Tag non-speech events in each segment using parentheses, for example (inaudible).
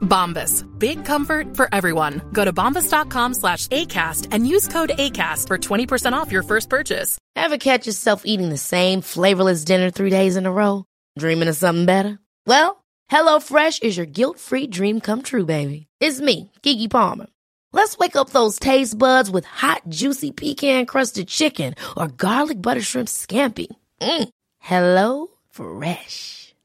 Bombas. Big comfort for everyone. Go to bombas.com slash ACAST and use code ACAST for 20% off your first purchase. Ever catch yourself eating the same flavorless dinner three days in a row? Dreaming of something better? Well, HelloFresh is your guilt-free dream come true, baby. It's me, Keke Palmer. Let's wake up those taste buds with hot, juicy pecan-crusted chicken or garlic butter shrimp scampi. Mm. Hello Fresh.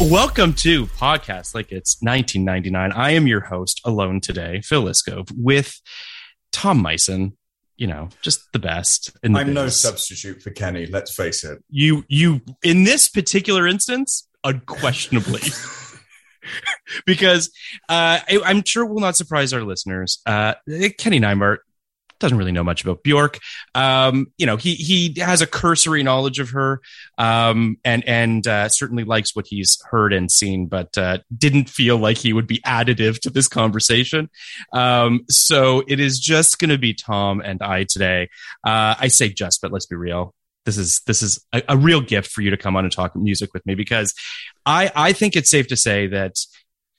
Welcome to Podcast Like It's 1999. I am your host alone today, Phil Liskov, with Tom Mison. You know, just the best. The I'm no substitute for Kenny. Let's face it. You, you, in this particular instance, unquestionably. (laughs) (laughs) because uh, I, I'm sure it will not surprise our listeners. Uh, Kenny Neibart doesn't really know much about Bjork. Um, you know, he he has a cursory knowledge of her, um, and and uh, certainly likes what he's heard and seen, but uh, didn't feel like he would be additive to this conversation. Um, so it is just going to be Tom and I today. Uh, I say just, but let's be real. This is this is a, a real gift for you to come on and talk music with me because I I think it's safe to say that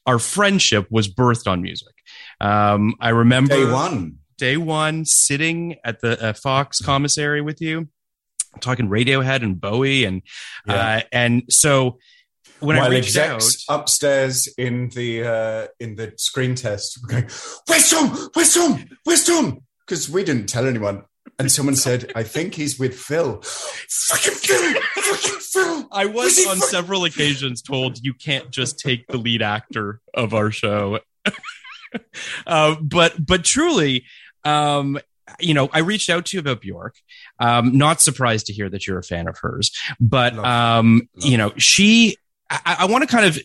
our friendship was birthed on music. Um, I remember Day one. Day one sitting at the uh, Fox commissary with you, talking Radiohead and Bowie, and Yeah. uh, and so when I While reached out, execs upstairs in the uh, in the screen test were going, "Where's Tom? Where's Tom? Where's Tom?" Because we didn't tell anyone, and someone said, "I think he's with Phil." Fucking Phil! Fucking Phil! I was he on fucking- several occasions told you can't just take the lead actor of our show. (laughs) uh, but but truly, um, you know, I reached out to you about Bjork. Um, not surprised to hear that you're a fan of hers, but um, you know, she. I, I want to kind of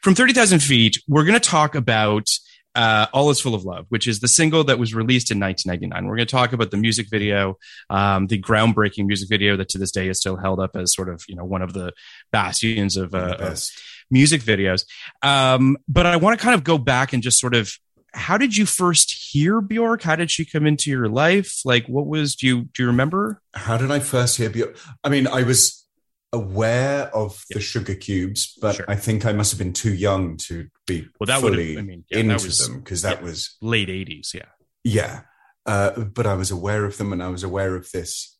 from thirty thousand feet. We're going to talk about. Uh, All is Full of Love, which is the single that was released in 1999. We're going to talk about the music video, um, the groundbreaking music video that to this day is still held up as sort of you know one of the bastions of, uh, of music videos. Um, but I want to kind of go back and just sort of how did you first hear Bjork? How did she come into your life? Like, what was do you do you remember? How did I first hear Bjork? I mean, I was aware of the Sugarcubes, but Sure. I think I must have been too young to be Well, that would fully have. I mean, yeah, into was them because that yeah. was late '80s. Yeah, Yeah. Uh, but I was aware of them and I was aware of this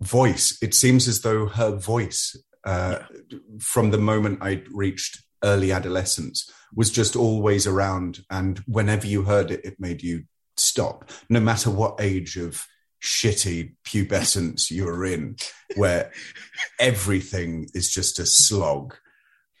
voice. It seems as though her voice, uh, from the moment I reached early adolescence, was just always around. And whenever you heard it, it made you stop, no matter what age of shitty pubescence you were in, where everything is just a slog.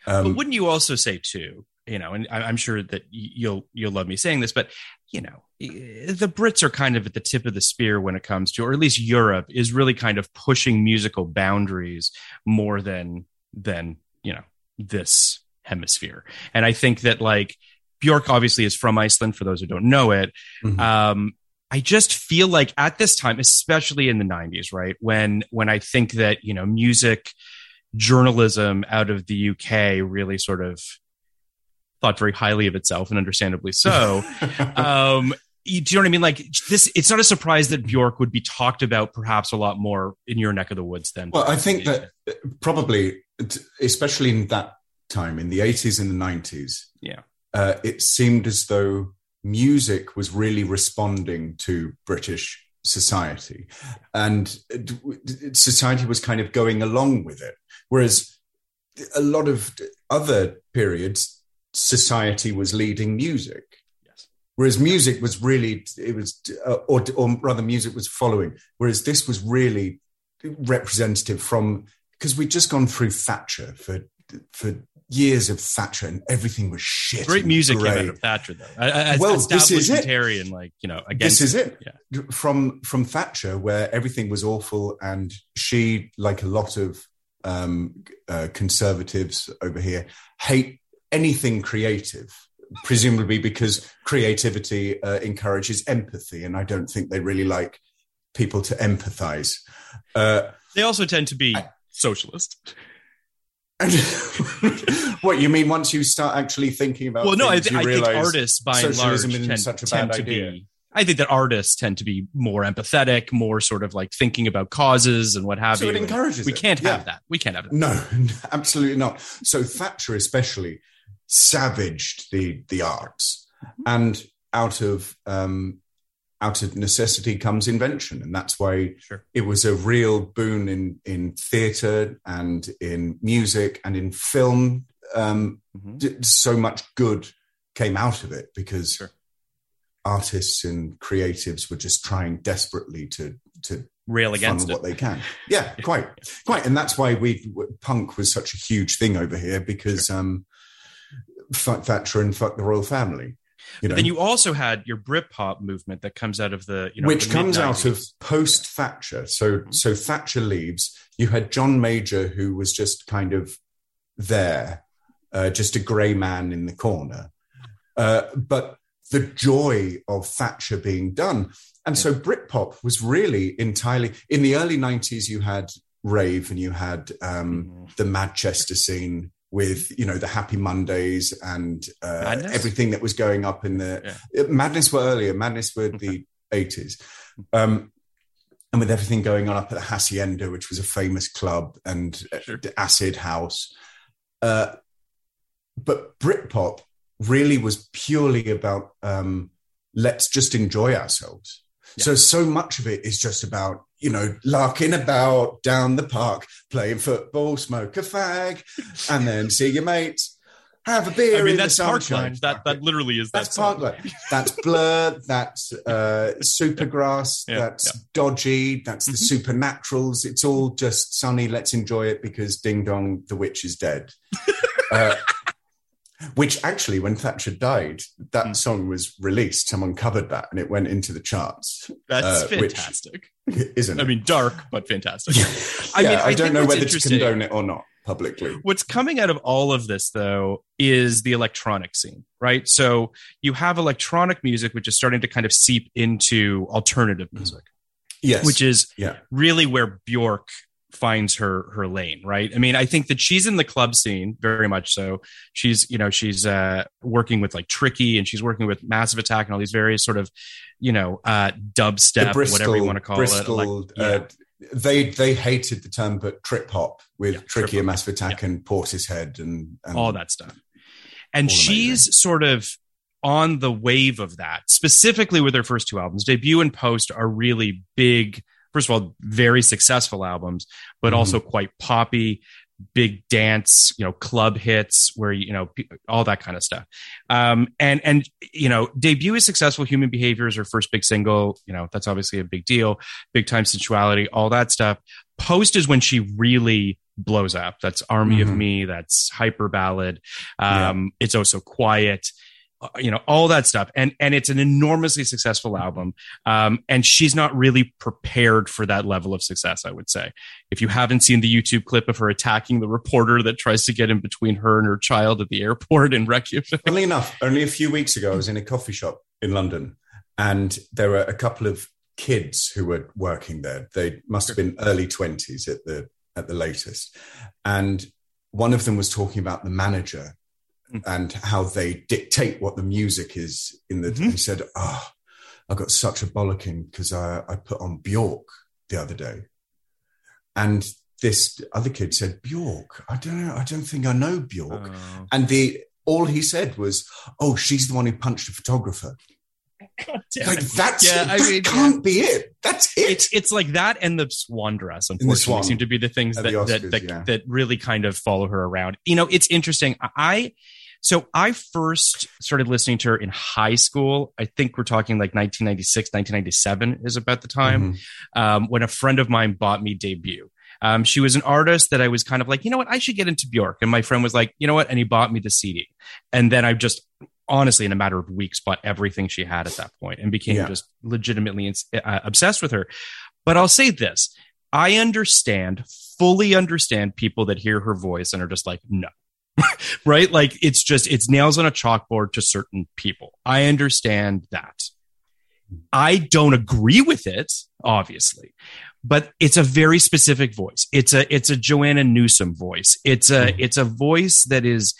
but Um, wouldn't you also say too? You know, and I- I'm sure that you'll you'll love me saying this, but you know, the Brits are kind of at the tip of the spear when it comes to, or at least Europe is really kind of pushing musical boundaries more than than you know this hemisphere. And I think that like Bjork obviously is from Iceland. For those who don't know it, Mhm. um, I just feel like at this time, especially in the '90s, right when when I think that you know music journalism out of the UK really sort of thought very highly of itself, and understandably so. (laughs) um, you- do you know what I mean? Like this, it's not a surprise that Bjork would be talked about perhaps a lot more in your neck of the woods than. Well, I think that uh, probably, especially in that time, in the 80s and the 90s, Yeah. uh, it seemed as though music was really responding to British society, and society was kind of going along with it. Whereas a lot of other periods, society was leading music. Yes. Whereas music was really, it was, uh, or, or rather, music was following. Whereas this was really representative from because we'd just gone through Thatcher for for years of Thatcher and everything was shit. Great and music came out of Thatcher, though. As Well, this is it. establishmentarian, like you know, against This is it. Yeah. From from Thatcher, where everything was awful, and she, like a lot of um, uh, conservatives over here, hate anything creative. Presumably because creativity uh, encourages empathy, and I don't think they really like people to empathize. Uh, They also tend to be socialist. (laughs) (laughs) what you mean? Once you start actually thinking about, Well, no, I, th- you I think artists by and large tend, such a tend to idea. be. I think that artists tend to be more empathetic, more sort of like thinking about causes and what have So you. it encourages We it. can't Yeah. have that. We can't have that. No, (laughs) absolutely not. So Thatcher, especially, savaged the the arts, and out of um, out of necessity comes invention, and that's why Sure. it was a real boon in in theatre and in music and in film. Um, Mhm. so much good came out of it because Sure. artists and creatives were just trying desperately to to Rail against what they can. Yeah, (laughs) quite, quite, and that's why we punk was such a huge thing over here because um, fuck Thatcher and fuck the royal family. You know, Then you also had your Britpop movement that comes out of the you know which the comes out of post Thatcher. So so Thatcher leaves. You had John Major, who was just kind of there, uh, just a grey man in the corner. Uh, but the joy of Thatcher being done, and so Britpop was really entirely in the early '90s. You had rave, and you had um, Mhm. the Manchester scene with you know the Happy Mondays and uh, everything that was going up in the Yeah. uh, Madness were earlier. Madness were the eighties, um, and with everything going on up at the Hacienda, which was a famous club, and uh, Sure. the Acid House. Uh, but Britpop really was purely about um, let's just enjoy ourselves. So so much of it is just about you know larking about down the park, playing football, smoke a fag, and then see your mates. Have a beer. I mean, in that's sunshine. That that literally is That's that. Parklife. That's Blur. That's uh, Supergrass. Yeah, that's yeah. Dodgy. That's the Mhm. Supernaturals. It's all just sunny. Let's enjoy it because Ding Dong, the witch is dead. uh, which actually, when Thatcher died, that Mm. song was released. Someone covered that, and it went into the charts. That's uh, which- fantastic. Isn't it? I mean, dark but fantastic. (laughs) I I mean, I, I don't know whether to interesting- condone it or not publicly. What's coming out of all of this, though, is the electronic scene, right? So you have electronic music, which is starting to kind of seep into alternative mm. music, Yes, which is yeah. really where Bjork finds her her lane, right? I mean, I think that she's in the club scene very much so. She's, you know, she's uh working with like Tricky and she's working with Massive Attack and all these various sort of, you know, uh dubstep, whatever you want to call Bristol, it. Like, yeah. uh, they they hated the term, but trip hop with Yeah, Tricky and. Massive Attack and Portishead and, and all that stuff. And she's sort of on the wave of that, specifically with her first two albums. Debut and Post are really big, first of all, very successful albums, but Mhm. also quite poppy, big dance, you know, club hits where, you know, all that kind of stuff. Um, and, and, you know, debut is successful. Human Behavior is her first big single. You know, that's obviously a big deal. Big time sensuality, all that stuff. Post is when she really blows up. That's Army of Mhm. Me. That's Hyperballad. Um, It's also quiet. Uh, you know all that stuff. And and it's an enormously successful album. Um and she's not really prepared for that level of success i would say. If you haven't seen the youtube clip of her attacking the reporter that tries to get in between her and her child at the airport in reykjavik. Funnily enough, only a few weeks ago, I was in a coffee shop in London, and there were a couple of kids who were working there. They must have been early twenties at the at the latest, and one of them was talking about the manager Mm. and how they dictate what the music is in the. Mhm. He said, "Oh, I got such a bollocking because I, I put on Bjork the other day," and this other kid said, "Bjork, I don't know. I don't think I know Bjork." Oh. And the all he said was, "Oh, she's the one who punched a photographer." (laughs) Like that's Yeah, it. I that mean, can't be it. That's it. it's it's like that and the swan dress unfortunately swan. seem to be the things that the that Oscars, that, yeah. that really kind of follow her around you know it's interesting i so i first started listening to her in high school i think we're talking like 1996 1997 is about the time Mhm. um, when a friend of mine bought me debut um, she was an artist that I was kind of like, you know what, I should get into Bjork. And my friend was like, you know what, and he bought me the CD. And then I just honestly, in a matter of weeks, bought everything she had at that point and became Yeah. just legitimately ins- uh, obsessed with her. But I'll say this: I understand, fully understand people that hear her voice and are just like, no. (laughs) right? Like it's just it's nails on a chalkboard to certain people. I understand that. I don't agree with it, obviously, but it's a very specific voice. It's a it's a Joanna Newsom voice. It's a Mhm. it's a voice that is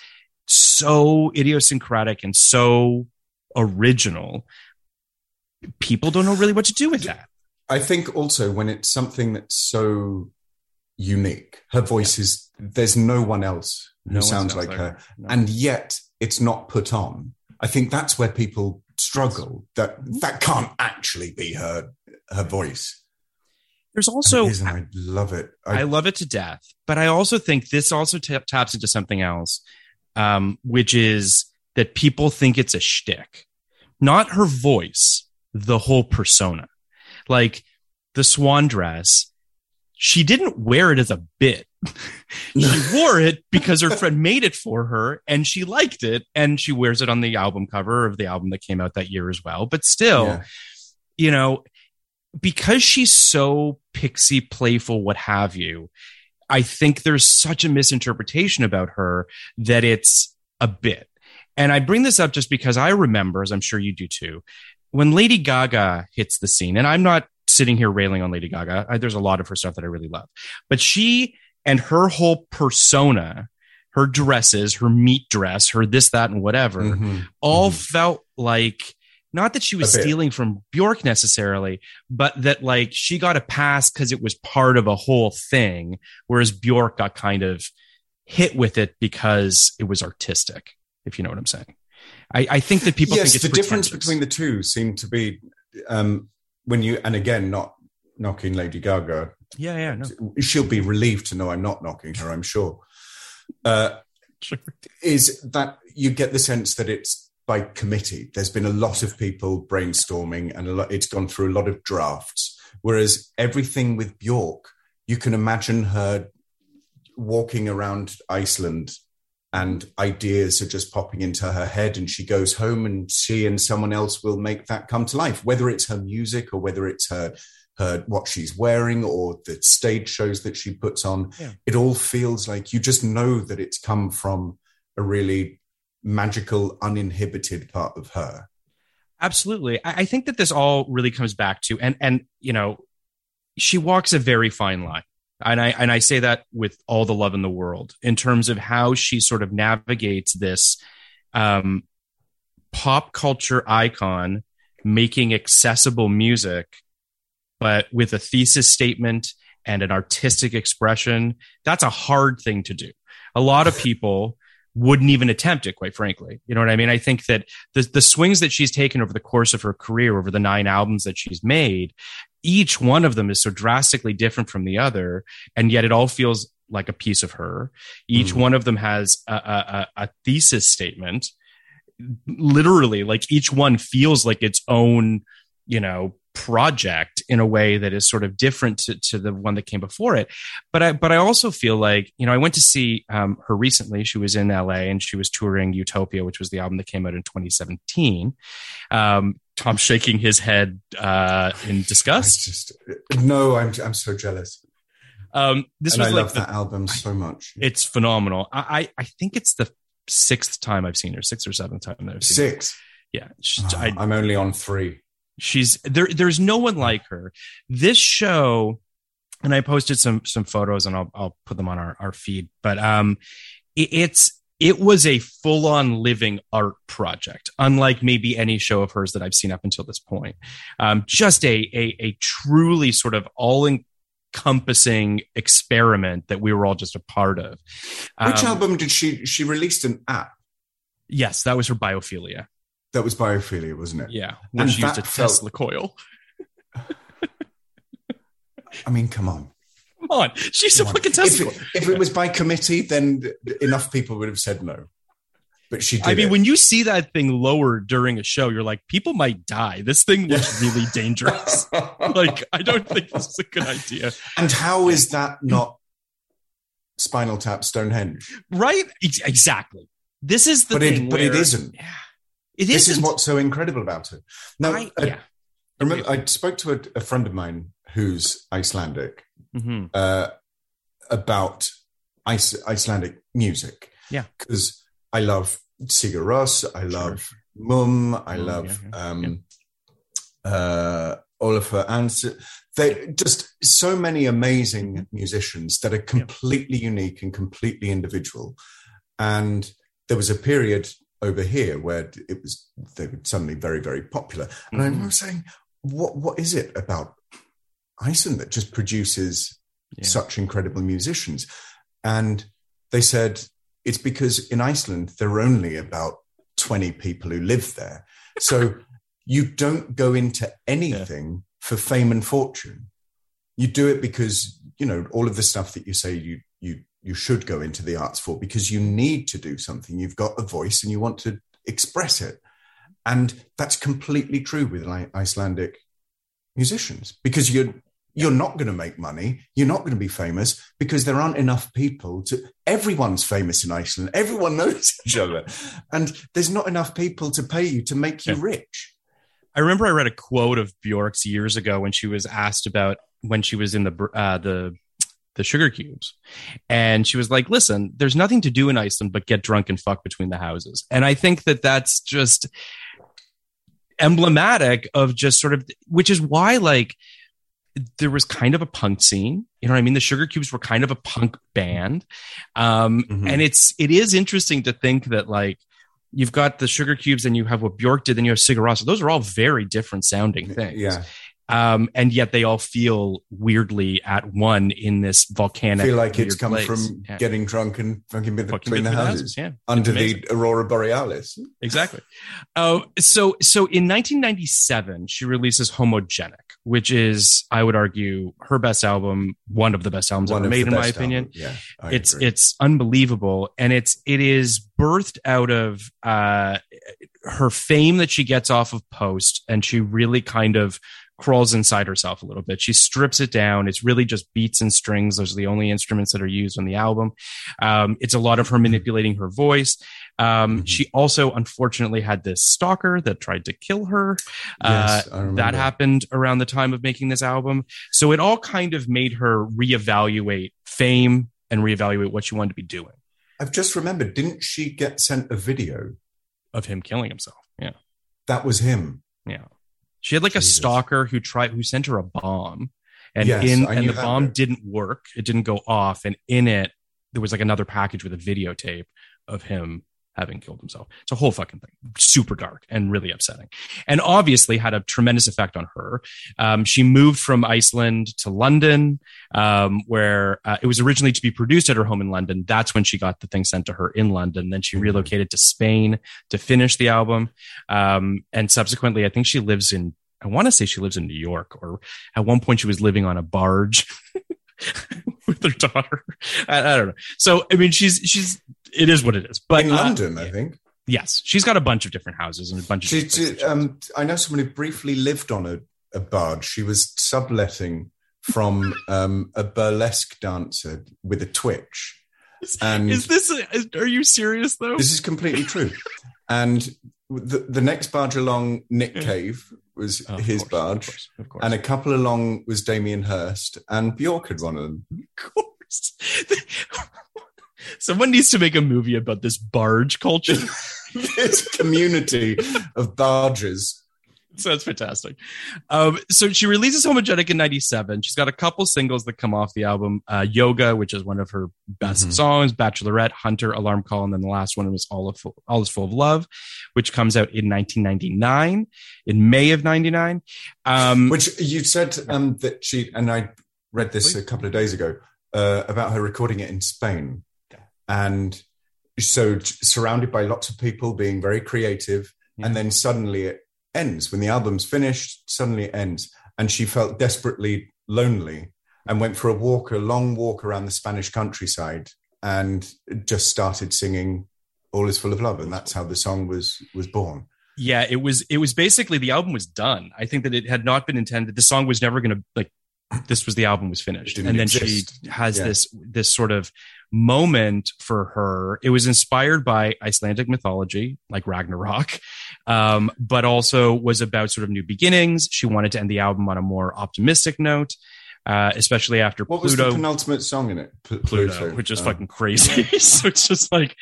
so idiosyncratic and so original. People don't know really what to do with that. I think also when it's something that's so unique, her voice is there's no one else who No one sounds, like, her, No. and yet it's not put on. I think that's where people struggle. That that can't actually be her her voice. there's And also it is, and I love it. I, love it to death, but I also think this also ta- taps into something else, um, which is that people think it's a shtick, not her voice, the whole persona. Like the swan dress, she didn't wear it as a bit. (laughs) she wore it because her friend made it for her and she liked it and she wears it on the album cover of the album that came out that year as well. But still, Yeah. you know, because she's so pixie playful, what have you, I think there's such a misinterpretation about her that it's a bit. And I bring this up just because I remember, as I'm sure you do too, when Lady Gaga hits the scene, and I'm not sitting here railing on Lady Gaga, I, there's a lot of her stuff that I really love, but she and her whole persona, her dresses, her meat dress, her this, that, and whatever, Mhm. all Mhm. felt like not that she was stealing from Bjork necessarily, but that like she got a pass because it was part of a whole thing, whereas Bjork got kind of hit with it because it was artistic, if you know what I'm saying. I, I think that people yes, think the difference between the two seem to be um, when you and again not knocking Lady Gaga. yeah, yeah, no, She'll be relieved to know I'm not knocking her. I'm sure. Uh, sure. is that you get the sense that it's by committee. There's been a lot of people brainstorming, and a lot, it's gone through a lot of drafts. Whereas everything with Bjork, you can imagine her walking around Iceland, and ideas are just popping into her head, and she goes home, and she and someone else will make that come to life. Whether it's her music or whether it's her her what she's wearing or the stage shows that she puts on Yeah. it all feels like you just know that it's come from a really magical uninhibited part of her Absolutely. I, I think that this all really comes back to and and you know, she walks a very fine line. And I and I say that with all the love in the world in terms of how she sort of navigates this um pop culture icon making accessible music but with a thesis statement and an artistic expression. That's a hard thing to do. A lot of people wouldn't even attempt it, quite frankly. You know what I mean? I think that the the swings that she's taken over the course of her career, over the nine albums that she's made, each one of them is so drastically different from the other, and yet it all feels like a piece of her. Each Mhm. one of them has a, a, a a thesis statement. Literally, like each one feels like its own, you know, project in a way that is sort of different to, to the one that came before it. But I but I also feel like you know I went to see um, her recently. She was in LA and she was touring Utopia, which was the album that came out in 2017. Um, Tom shaking his head uh, in disgust. just no, I'm I'm so jealous. Um, this and was I like love the- that album so much. it's phenomenal. I, I I think it's the sixth time I've seen her, sixth or seventh time that I've seen her. Six. Yeah, she- Oh, I, I'm only on three. she's there there's no one like her this show and i posted some some photos and i'll, I'll put them on our, our feed but um it, it's it was a full-on living art project unlike maybe any show of hers that i've seen up until this point. Um just a a, a truly sort of all encompassing experiment that we were all just a part of. Which Um, album did she she released an app? Yes that was her biophilia. That was Biophilia, wasn't it? yeah where And she used a felt- tesla coil. (laughs) I mean, come on. On she's a Come on. fucking coil If, if it was by committee, then enough people would have said no. But she did. I mean, it. when you see that thing lowered during a show, you're like, people might die. This thing looks really dangerous. (laughs) like, I don't think this is a good idea. and how is that not Spinal Tap Stonehenge? Right? Ex- Exactly. This is the But it- thing. but it where- isn't. Yeah. It This isn't. is what's so incredible about it. Now, I, I, yeah. I remember I spoke to a, a friend of mine who's Icelandic hmm uh, about Ice, Icelandic music. Yeah. because I love Sigur Rós, I love Mum, I love yeah, yeah, um, uh, Olafur Arnalds. They just so many amazing musicians that are completely unique and completely individual. And there was a period over here where it was they were suddenly very very popular. And I Mhm. remember saying, "What what is it about Iceland that just produces Yeah. such incredible musicians?" And they said it's because in Iceland there are only about twenty people who live there, so (laughs) you don't go into anything for fame and fortune. You do it because you know all of the stuff that you say you you you should go into the arts for because you need to do something. You've got a voice and you want to express it, and that's completely true with Icelandic musicians because you're you're not going to make money. You're not going to be famous because there aren't enough people to. Everyone's famous in Iceland. Everyone (laughs) knows each other, and there's not enough people to pay you to make you Yeah. rich. I remember I read a quote of Bjork's years ago when she was asked about when she was in the uh, the the Sugarcubes, and she was like, "Listen, there's nothing to do in Iceland but get drunk and fuck between the houses." And I think that that's just emblematic of just sort of, which is why like there was kind of a punk scene. You know what I mean? The Sugarcubes were kind of a punk band. Um, Mhm. and it's, it is interesting to think that like, you've got the Sugarcubes and you have what Bjork did, and you have Sigur Rós. Those are all very different sounding things. Yeah, Um, and yet they all feel weirdly at one in this I volcanic. feel like it's come place. from Yeah. getting drunk and fucking between, Fucking the between houses, Yeah. under the aurora borealis. exactly. Oh, so so in 1997, she releases "Homogenic," which is, I would argue, her best album, one of the best albums One ever made, in my opinion. albums. Yeah, I it's agree. it's unbelievable, and it's it is birthed out of uh, her fame that she gets off of Post, and she really kind of crawls inside herself a little bit. She strips it down. It's really just beats and strings. Those are the only instruments that are used on the album. Um, it's a lot of her manipulating her voice. Um, Mhm. She also, unfortunately, had this stalker that tried to kill her. Yes, Uh, that happened around the time of making this album. So it all kind of made her reevaluate fame and reevaluate what she wanted to be doing I've just remembered. Didn't she get sent a video? of him killing himself. Yeah. That was him. Yeah. She had like a stalker who tried who sent her a bomb. And Yes, in and the bomb didn't work. It didn't go off. And in it, there was like another package with a videotape of him having killed himself. It's a whole fucking thing. Super dark and really upsetting. And obviously had a tremendous effect on her. Um, she moved from Iceland to London, um, where uh, it was originally to be produced at her home in London. That's when she got the thing sent to her in London. Then she Mhm. relocated to Spain to finish the album. Um, and subsequently, I think she lives in, I want to say she lives in New York, or at one point she was living on a barge (laughs) with her daughter. I, I don't know. So, I mean, she's, she's, it is what it is. But in uh, London, I think. yes, she's got a bunch of different houses and a bunch of She, she, um, I know someone who briefly lived on a a barge. She was subletting from um, a burlesque dancer with a twitch. And is this? is- are you serious though? this is completely true. (laughs) And the, the next barge along, Nick Cave, was Oh, his course, of barge. course, of course. And a couple along was Damien Hirst, and Bjork had one of them. of course. (laughs) Someone needs to make a movie about this barge culture. (laughs) this community of barges. Sounds fantastic. Um, so she releases Homogenic in 97. She's got a couple singles that come off the album uh, Yoga, which is one of her best Mhm. songs, Bachelorette, Hunter, Alarm Call, and then the last one was All, of, All is Full of Love, which comes out in 1999, in May of 99. Um, Which you said um, that she, and I read this a couple of days ago, uh, about her recording it in Spain. And so surrounded by lots of people being very creative. And then suddenly it ends. When the album's finished, suddenly it ends. And she felt desperately lonely and went for a walk, a long walk around the Spanish countryside and just started singing All is Full of Love. And that's how the song was was born. yeah it was it was basically the album was done i think that it had not been intended the song was never going to like this was the album was finished and then exist. she has Yeah. this this sort of moment for her it was inspired by icelandic mythology like ragnarok um, but also was about sort of new beginnings she wanted to end the album on a more optimistic note uh, especially after What was the penultimate song in it? Pl- Pluto, which is Oh. fucking crazy. (laughs) so it's just like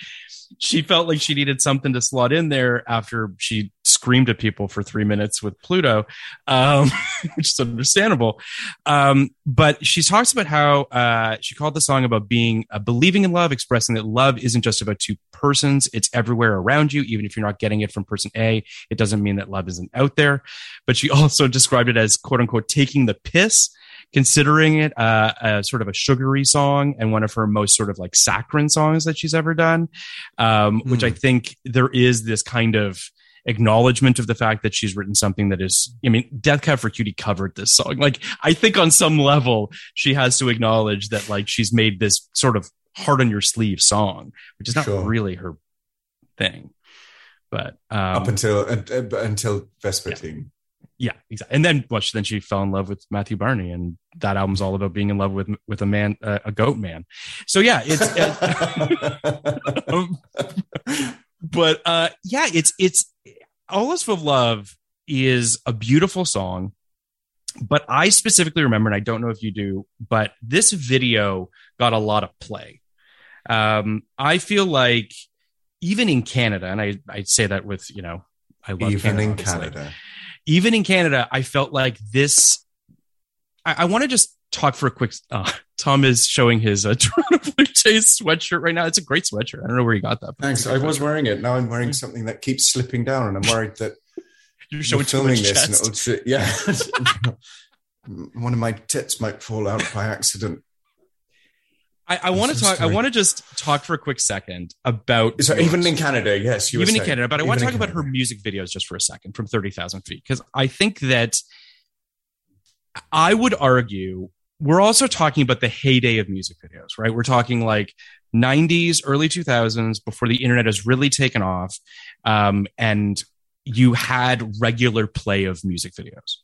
she felt like she needed something to slot in there after she screamed at people for three minutes with Pluto, um, (laughs) which is understandable. Um, but she talks about how uh, she called the song about being uh, believing in love, expressing that love isn't just about two persons; it's everywhere around you. Even if you're not getting it from person A, it doesn't mean that love isn't out there. But she (laughs) also described it as "quote unquote" taking the piss considering it uh, a sort of a sugary song and one of her most sort of like saccharine songs that she's ever done, um, which I think there is this kind of acknowledgement of the fact that she's written something that is, I mean, Death Cab for Cutie covered this song. Like, I think on some level, she has to acknowledge that like she's made this sort of heart on your sleeve song, which is not Sure. really her thing. But um, Up until uh, uh, until Vespertine. yeah, exactly. And then, well, she, then she fell in love with Matthew Barney, and that album's all about being in love with with a man, uh, a goat man. So yeah, it's. it- (laughs) (laughs) um, but uh, yeah, it's it's all is of love is a beautiful song. But I specifically remember, and I don't know if you do, but this video got a lot of play. Um, I feel like even in Canada, and I I say that with you know I love Even Canada, in Canada. even in Canada, I felt like this. I, I want to just talk for a quick. Uh, Tom is showing his uh, (laughs) Toronto Blue Jays sweatshirt right now. It's a great sweatshirt. I don't know where he got that. Thanks. I was wearing it. Now I'm wearing something that keeps slipping down, and I'm worried that (laughs) You're showing filming this. And it'll, yeah, (laughs) one of my tits might fall out by accident. I, I want to talk. I want to just talk for a quick second about So even in Canada, yes, you even in. Canada. But I want to talk about her music videos just for a second from thirty thousand feet because I think that I would argue we're also talking about the heyday of music videos, right? We're talking like 90s, early 2000s, before the internet has really taken off. Um, and you had regular play of music videos.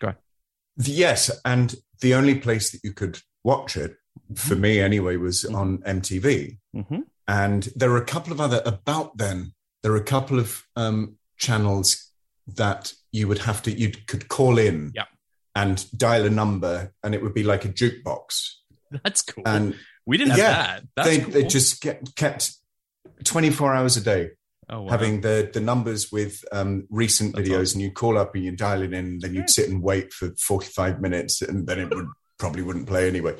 Go ahead. Yes, and the only place that you could watch it, for me anyway, was Mhm. on MTV. Mm-hmm. And there were a couple of other about then. There were a couple of um, channels that you would have to you could call in Yeah. And dial a number, and it would be like a jukebox. That's cool. And we didn't have yeah, that. That's they cool. they just kept twenty four hours a day oh, wow. having the the numbers with um, recent That's videos, awesome. and you call up and you dial it in, and then you'd sit and wait for forty five minutes, and then it would probably wouldn't play anyway.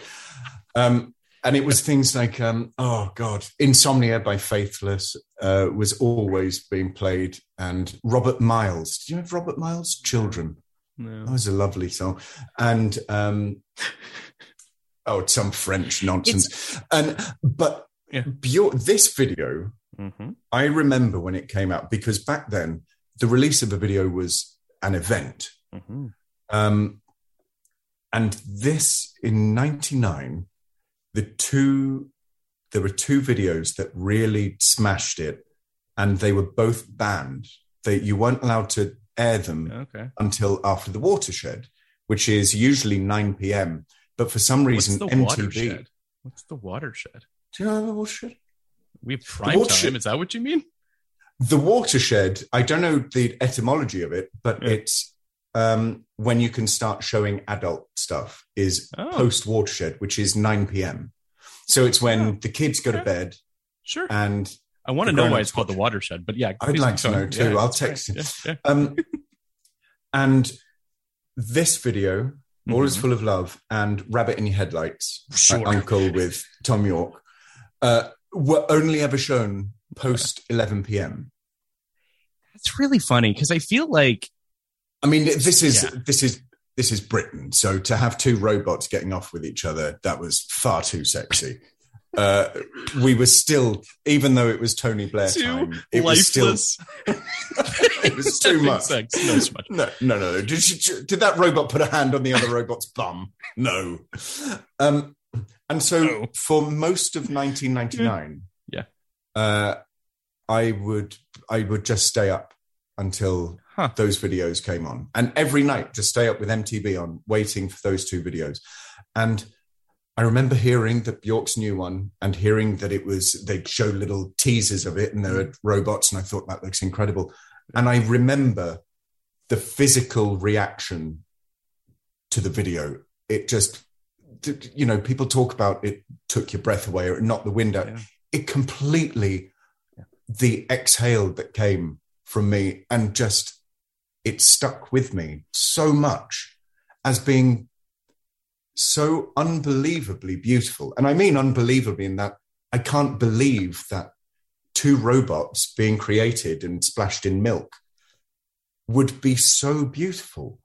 Um, and it was things like, um, oh God, Insomnia by Faithless uh, was always being played, and Robert Miles. Do you know Robert Miles? Children. No. That was a lovely song, and um, (laughs) oh, it's some French nonsense. and but Yeah. This video Mhm. I remember when it came out because back then the release of a video was an event. Mhm. Um, and this in 99, the two, there were two videos that really smashed it and they were both banned. They, you weren't allowed to air them Okay. until after the watershed, which is usually 9 p.m. But for some reason, What's the MTV. watershed? What's the watershed? Do you know the watershed? We have prime watershed- time. Is that what you mean? The watershed, I don't know the etymology of it, but Yeah. it's um, when you can start showing adult stuff is Oh. post watershed, which is 9 p.m. So it's when Oh. the kids go to bed Sure. and I want to know why it's called the watershed, but yeah, I'd like to know too. I'll text him. Yeah, yeah. Um, (laughs) and this video, All is Mhm. Full of Love and Rabbit in Your Headlights, Sure. my UNKLE with Thom Yorke, uh, were only ever shown post 11 p.m. That's really funny because I feel like I mean, this is Yeah. this is this is Britain. So to have two robots getting off with each other, that was far too sexy. Uh, we were still, even though it was Tony Blair too time, it was still (laughs) it was too much. No, much. No, no, no. no. Did, she, did that robot put a hand on the other robot's bum? No. Um, and so No. for most of 1999, Yeah. uh, I would I would just stay up until Huh. those videos came on, and every night just stay up with MTV on, waiting for those two videos. And I remember hearing that Bjork's new one, and hearing that it was they'd show little teasers of it, and there were mm. robots, and I thought that looks incredible. And I remember the physical reaction to the video. It just, you know, people talk about it took your breath away or knocked the wind out. Yeah. It completely, the exhale that came from me and just, it stuck with me so much as being so unbelievably beautiful. And I mean unbelievably in that I can't believe that two robots being created and splashed in milk would be so beautiful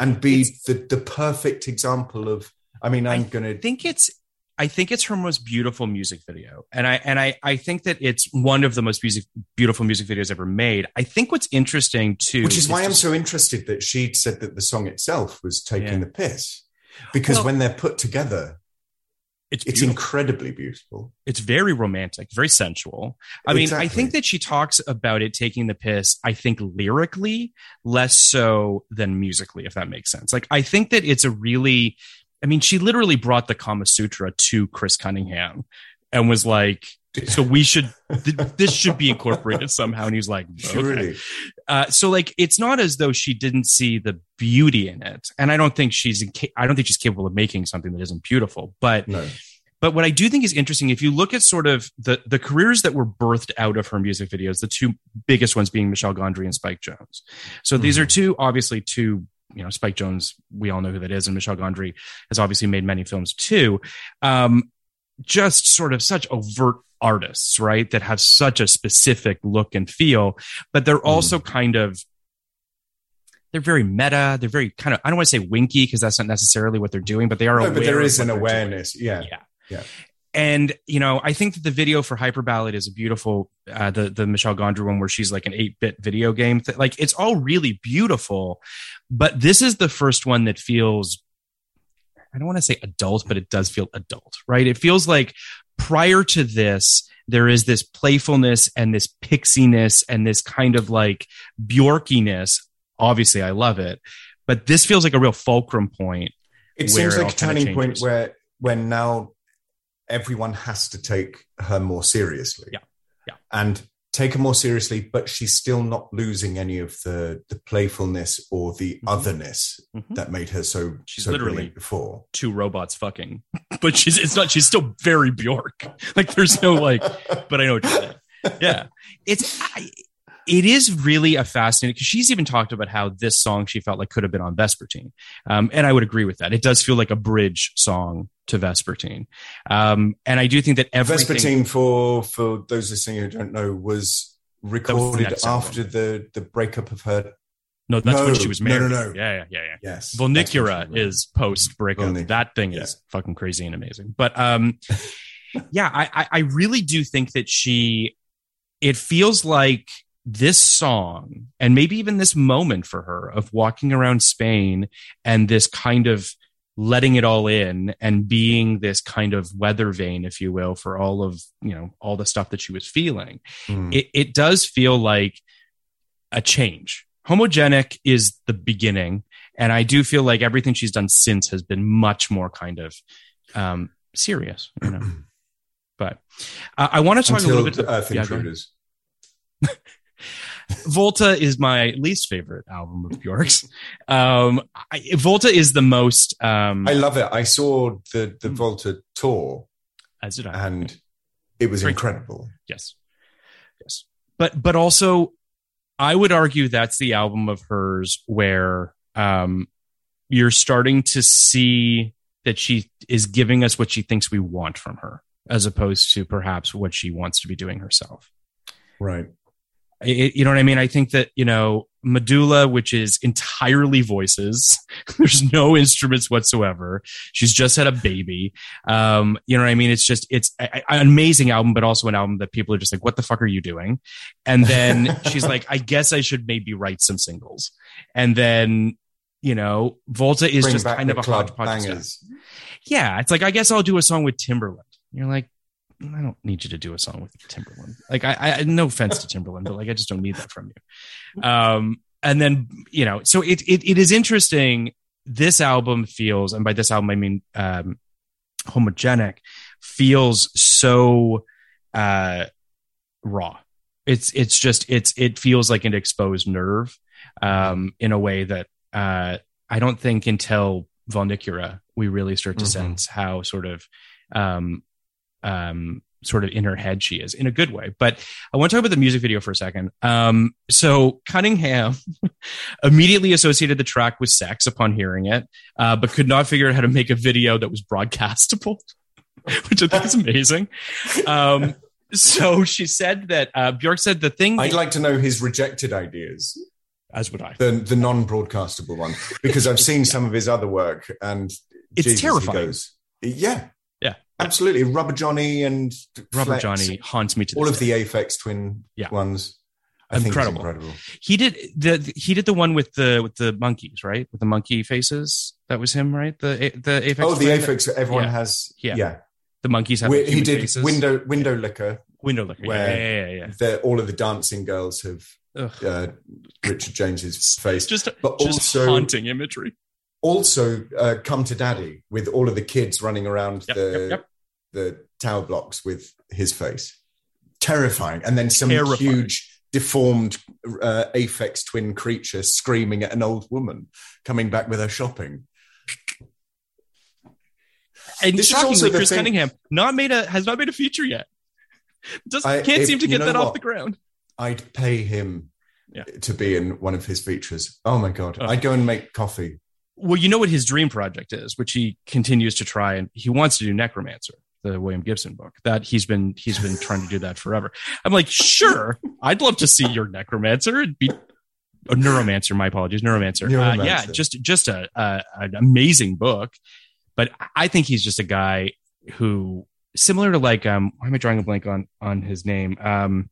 and be the, the perfect example of i mean i'm gonna think it's I think it's her most beautiful music video. And I and I I think that it's one of the most music beautiful music videos ever made. I think what's interesting too which is why i'm just- so interested that she said that the song itself was taking Yeah. the piss because Well- when they're put together it's it's beautiful. incredibly beautiful it's very romantic, very sensual. I mean, I think that she talks about it taking the piss, I think lyrically, less so than musically, if that makes sense. Like, I think that it's a really, I mean, she literally brought the Kama Sutra to Chris Cunningham and was like, so we should, th- this should be incorporated somehow. And he's like, okay. Uh, so like it's not as though she didn't see the beauty in it, and I don't think she's inca- I don't think she's capable of making something that isn't beautiful. But no but what I do think is interesting, if you look at sort of the the careers that were birthed out of her music videos, the two biggest ones being Michel Gondry and Spike Jonze. So these are two obviously two. You know, Spike Jonze, we all know who that is, and Michel Gondry has obviously made many films too. Um, just sort of such overt artists, right? That have such a specific look and feel, but they're also kind of they're very meta. They're very kind of I don't want to say winky because that's not necessarily what they're doing, but they are. no but there is an they're doing. awareness yeah Yeah. Yeah. And you know, I think that the video for Hyperballad is a beautiful, uh, the the Michel Gondry one where she's like an eight bit video game. Th- like it's all really beautiful, but this is the first one that feels. I don't want to say adult, but it does feel adult, right? It feels like prior to this, there is this playfulness and this pixiness and this kind of like Bjorkiness. Obviously, I love it, but this feels like a real fulcrum point. it seems like all a turning point where when now everyone has to take her more seriously Yeah. Yeah. and take her more seriously but she's still not losing any of the the playfulness or the Mhm. otherness Mhm. that made her so She's so literally- before two robots fucking, (laughs) but she's it's not. She's still very Bjork. (laughs) Like there's no like, but I know what you're saying. Yeah, it's I, it is really a fascinating because she's even talked about how this song she felt like could have been on Vespertine, um, and I would agree with that. It does feel like a bridge song to Vespertine, um, and I do think that everything. Vespertine for for those listening who don't know was recorded next after album. the the breakup of her No, that's when she was married. no, no, no. Yeah, yeah, yeah, yeah. yes Vulnicura that's what she was. is post breakup. Vulnic- That thing yeah. is fucking crazy and amazing. But um, (laughs) yeah, I I really do think that she. It feels like this song and maybe even this moment for her of walking around Spain and this kind of letting it all in and being this kind of weather vane, if you will, for all of you know all the stuff that she was feeling Mm. it, it does feel like a change Homogenic is the beginning, and I do feel like everything she's done since has been much more kind of um, serious, you know. (clears throat) but uh, I want to talk Until a little bit. Earth yeah, go. Intruders. (laughs) Volta is my least favorite album of Bjork's. Um, I, Volta is the most. Um, I love it. I saw the Hmm. the Volta tour, as did I. and it was Very incredible. Yes. Yes. But but also I would argue that's the album of hers where um you're starting to see that she is giving us what she thinks we want from her as opposed to perhaps what she wants to be doing herself. Right. It- you know what I mean? I think that, you know, Medulla, which is entirely voices, (laughs) there's no instruments whatsoever. She's just had a baby. Um, you know what I mean? It's just, it's a- a- an amazing album, but also an album that people are just like, what the fuck are you doing? And then (laughs) she's like, I guess I should maybe write some singles. And then, you know, Volta is Bring just kind of a hodgepodge. of stuff. bangers. Yeah. It's like, I guess I'll do a song with Timbaland. You're like, I don't need you to do a song with Timbaland. Like, I, I no offense to Timbaland, but like, I just don't need that from you. Um, and then you know, so it it it is interesting. This album feels, and by this album I mean um, homogenic, feels so uh, raw. It's it's just it's it feels like an exposed nerve um, in a way that uh, I don't think until Vulnicura we really start to Mhm. sense how sort of um, um, sort of in her head she is in a good way. But I want to talk about the music video for a second. Um, so Cunningham (laughs) immediately associated the track with sex upon hearing it, uh, but could not figure out how to make a video that was broadcastable, (laughs) which I think is amazing. Um, so she said that uh, Bjork said the thing, I'd like to know his rejected ideas, as would I. the the non-broadcastable one, because I've seen (laughs) some of his other work, and It's Jesus, terrifying. goes, yeah, Yeah. Absolutely. Rubber Johnny and Flex, Johnny haunts me to all of day. the Aphex Twin Yeah. ones. I Incredible. incredible. He did the he did the one with the with the monkeys, right? With the monkey faces. That was him, right? The the Aphex. Oh, the? Aphex. Everyone Yeah. has. Yeah. Yeah, The monkeys have like, he did faces. window Windowlicker. window liquor. where- yeah, yeah, yeah. all of the dancing girls have uh, Richard James's face. Just but just also haunting imagery. also uh, come to daddy with all of the kids running around Yep, the yep, yep. The tower blocks with his face terrifying and then some Terrifying. huge deformed uh, aphex twin creature screaming at an old woman coming back with her shopping And This is shockingly, also Chris thing- Cunningham not made a has not made a feature yet. Just I- can't if- seem to get that off the ground. i'd pay him Yeah. to be in one of his features oh my god Oh. i'd go and make coffee Well, you know what his dream project is, which he continues to try, and he wants to do Necromancer, the William Gibson book. That he's been he's been trying to do that forever. I'm like, sure, I'd love to see your Necromancer. It'd be oh, Neuromancer. My apologies, Neuromancer. Uh, yeah, just just a, a an amazing book. But I think he's just a guy who, similar to like, um, why am I drawing a blank on on his name? Um,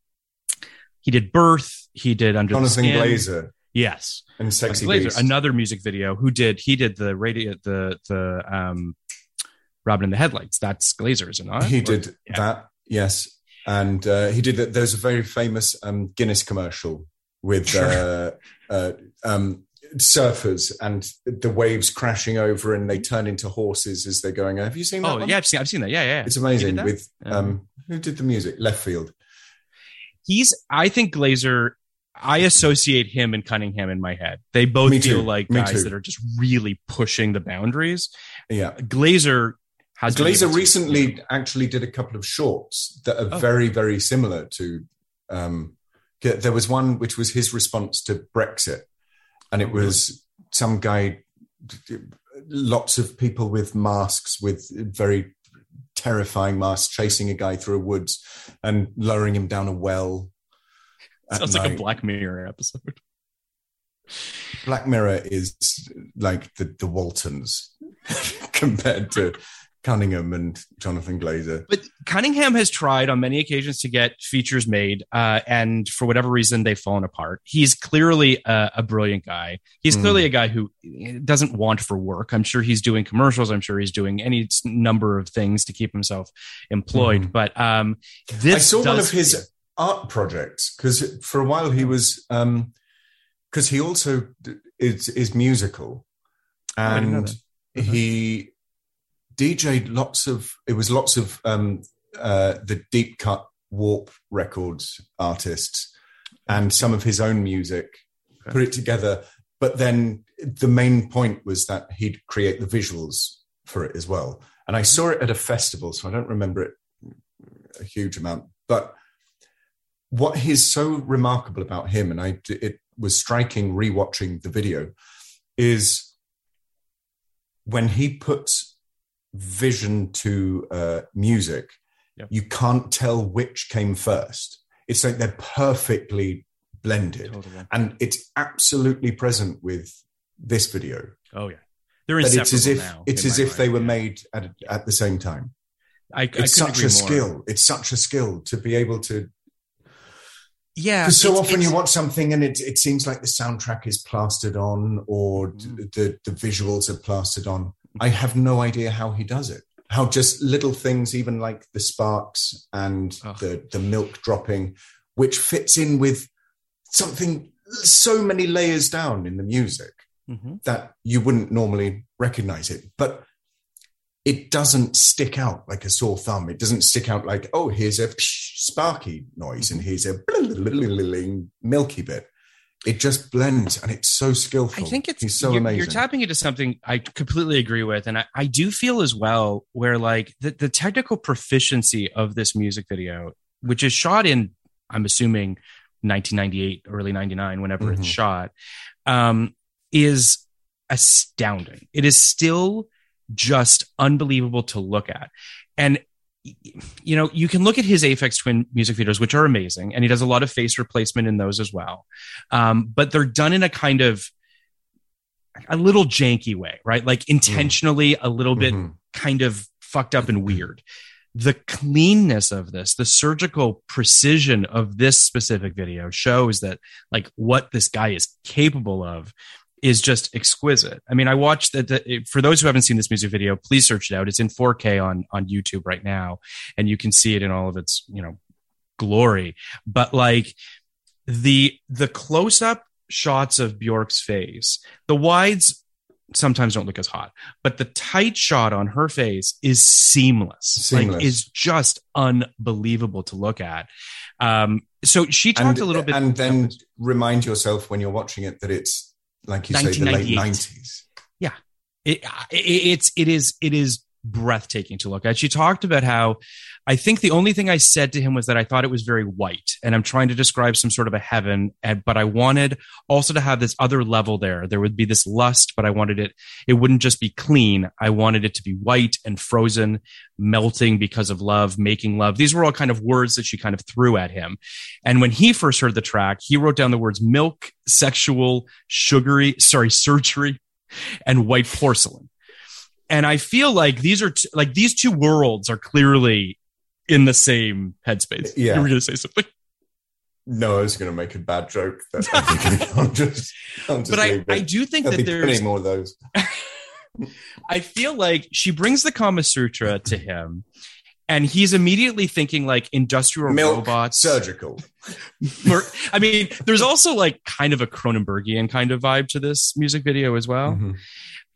he did Birth. He did Under jonathan the Skin. glazer Yes, and sexy Glazer, another music video. Who did he did the radio the the um Rabbit in the Headlights? That's Glazer, is it not? he Or- did yeah. that yes and uh, he did that there's a very famous um, guinness commercial with Sure. uh, uh, um, surfers and the waves crashing over and they turn into horses as they're going have you seen that Oh one? yeah, I've seen I've seen that. Yeah, yeah. it's amazing with um, who did the music Leftfield He's I think Glazer. I associate him and Cunningham in my head. They both feel like Me guys too. that are just really pushing the boundaries. yeah Glazer has glazer able to- recently actually did a couple of shorts that are Oh. very very similar to um, there was one which was his response to brexit and it Oh, was some guy lots of people with masks with very terrifying masks chasing a guy through a woods and lowering him down a well Sounds like a. Black Mirror episode. Black Mirror is like the, the Waltons (laughs) compared to Cunningham and Jonathan Glazer. But Cunningham has tried on many occasions to get features made, uh, and for whatever reason, they've fallen apart. He's clearly a, a brilliant guy. He's Mm. clearly a guy who doesn't want for work. I'm sure he's doing commercials. I'm sure he's doing any number of things to keep himself employed. Mhm. But um, this I saw one of his feel- art projects because for a while he was um, because he also is is musical, I didn't know and he DJ'd lots of. It was lots of um, uh, the deep cut Warp Records artists, and some of his own music. Put it together, but then the main point was that he'd create the visuals for it as well. And I saw it at a festival, so I don't remember it a huge amount, but what is so remarkable about him, and I it was striking rewatching the video, is when he puts vision to uh, music, you can't tell which came first. It's like they're perfectly blended, Totally. and it's absolutely present with this video. Oh yeah, they're But inseparable it's as if now. it's as if they were yeah. made at at the same time I, I it's such agree a more. skill. It's such a skill to be able to. Yeah, Because so often you watch something and it it seems like the soundtrack is plastered on or Mm. the the visuals are plastered on. I have no idea how he does it. How just little things, even like the sparks and Ugh. the the milk dropping, which fits in with something so many layers down in the music Mhm. that you wouldn't normally recognize it. But it doesn't stick out like a sore thumb. It doesn't stick out like, oh, here's a sparky noise and here's a milky bit. It just blends and it's so skillful. I think it's He's so you're, amazing. You're tapping into something I completely agree with, and I, I do feel as well where like the, the technical proficiency of this music video, which is shot in, I'm assuming, 1998, early 99, whenever Mhm. it's shot, um, is astounding. It is still just unbelievable to look at, and you know you can look at his Aphex Twin music videos, which are amazing, and he does a lot of face replacement in those as well, um, but they're done in a kind of a little janky way, right? Like intentionally a little bit Mhm. kind of fucked up and weird. The cleanness of this, the surgical precision of this specific video shows that like what this guy is capable of is just exquisite. I mean, I watched that. For those who haven't seen this music video, please search it out. It's in 4K on on YouTube right now, and you can see it in all of its you know glory. But like the the close up shots of Bjork's face, the wides sometimes don't look as hot, but the tight shot on her face is seamless. Like is just unbelievable to look at. Um, so she talked and, a little bit, and then remind yourself when you're watching it that it's like you say the late 1998. 90s. it, it, it's it is it is breathtaking to look at. She talked about how I think the only thing I said to him was that I thought it was very white, and I'm trying to describe some sort of a heaven, and, but I wanted also to have this other level there. There would be this lust, but I wanted it. It wouldn't just be clean. I wanted it to be white and frozen, melting because of love, making love. These were all kind of words that she kind of threw at him. And when he first heard the track, he wrote down the words milk, sexual, sugary, sorry, surgery, and white porcelain. And I feel like these are t- like these two worlds are clearly in the same headspace. Yeah. You were going to say something. No, I was going to make a bad joke. That I think I'll just, I'll just But I. I do think There'll that there's more of those. (laughs) I feel like she brings the Kama Sutra to him, and he's immediately thinking like industrial Milk, robots. surgical. (laughs) I mean, there's also like kind of a Cronenbergian kind of vibe to this music video as well. Mhm.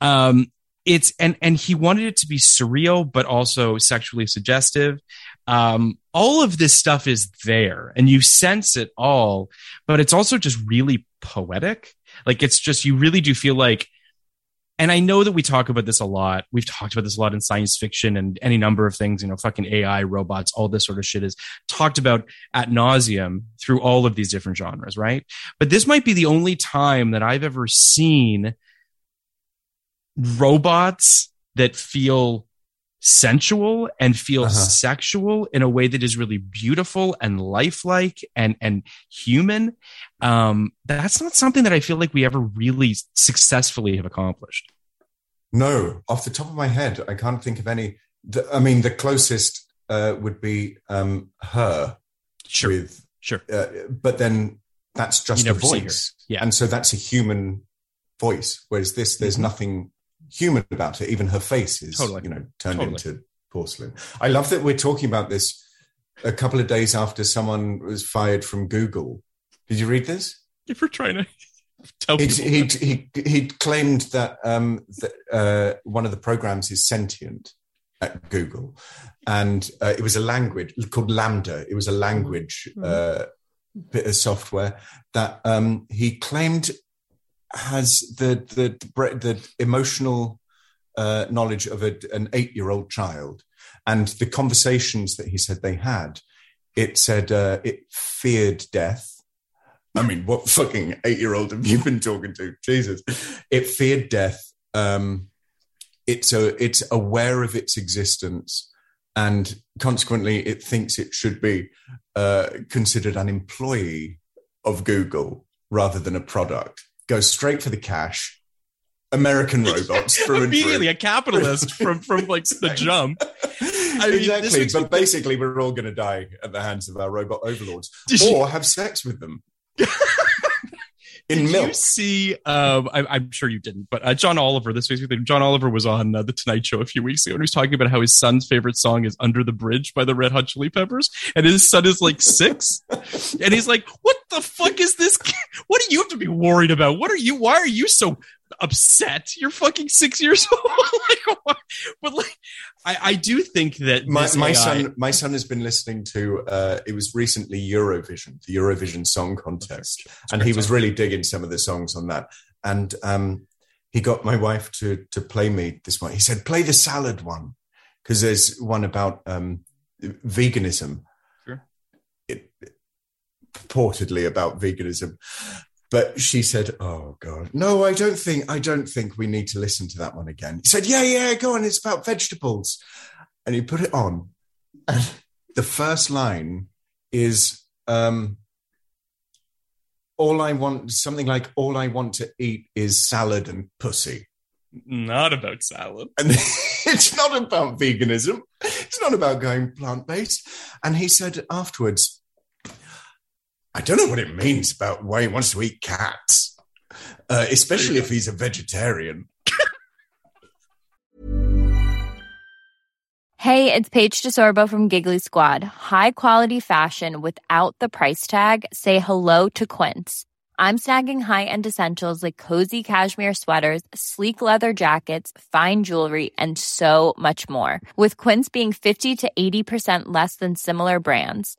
Um, it's and and he wanted it to be surreal, but also sexually suggestive. Um, all of this stuff is there, and you sense it all, but it's also just really poetic. Like it's just you really do feel like and I know that we talk about this a lot. We've talked about this a lot in science fiction and any number of things, you know, fucking AI, robots, all this sort of shit is talked about at nauseum through all of these different genres, right? But this might be the only time that I've ever seen robots that feel sensual and feel Uh-huh. sexual in a way that is really beautiful and lifelike and and human um that's not something that i feel like we ever really successfully have accomplished No, off the top of my head, I can't think of any. The, I mean, the closest uh, would be um, her sure with, sure uh, but then that's just a never see her. voice. Yeah. And so that's a human voice. Whereas this, there's Mhm. nothing human about it. Even her face is, Totally. you know, turned Totally. into porcelain. I love that we're talking about this a couple of days after someone was fired from Google. Did you read this? if we're trying to (laughs) Tell people he'd, he he claimed that um, that uh, one of the programs is sentient at Google, and uh, it was a language called LaMDA. It was a language uh, bit of software that um, he claimed has the the the emotional uh, knowledge of a, an eight year old child, and the conversations that he said they had. It said uh, it feared death. I mean, what fucking eight year old have you been talking to? Jesus. It feared death. Um, it's a, it's aware of its existence and consequently it thinks it should be uh, considered an employee of Google rather than a product. Goes straight for the cash. American (laughs) robots through and through. immediately a capitalist from from like the (laughs) jump. I mean, exactly. But basically, we're all going to die at the hands of our robot overlords Did you- or have sex with them (laughs) in Did milk. you see? Um, I, I'm sure you didn't, but uh, John Oliver. This think. John Oliver was on uh, the Tonight Show a few weeks ago, and he was talking about how his son's favorite song is "Under the Bridge" by the Red Hot Chili Peppers, and his son is like six, and he's like, "What the fuck is this? kid? What do you have to be worried about? What are you? Why are you so upset? You're fucking six years (laughs) old." like. But like, I, I do think that my, my AI son my son has been listening to uh it was recently eurovision the eurovision song contest and he was really digging some of the songs on that and um he got my wife to to play me this one he said play the salad one because there's one about um veganism Sure. it, purportedly about veganism. But she said oh god. No i don't think i don't think we need to listen to that one again. He said yeah yeah go on it's about vegetables. And he put it on. And the first line is um all i want something like all i want to eat is salad and pussy. Not about salad. and (laughs) it's not about veganism. It's not about going plant-based. And he said afterwards i don't know what it means about why he wants to eat cats uh, especially if he's a vegetarian Hey, it's Paige DeSorbo from Giggly Squad. High quality fashion without the price tag. Say hello to Quince. I'm snagging high-end essentials like cozy cashmere sweaters, sleek leather jackets, fine jewelry, and so much more. With Quince being 50 to 80% less than similar brands.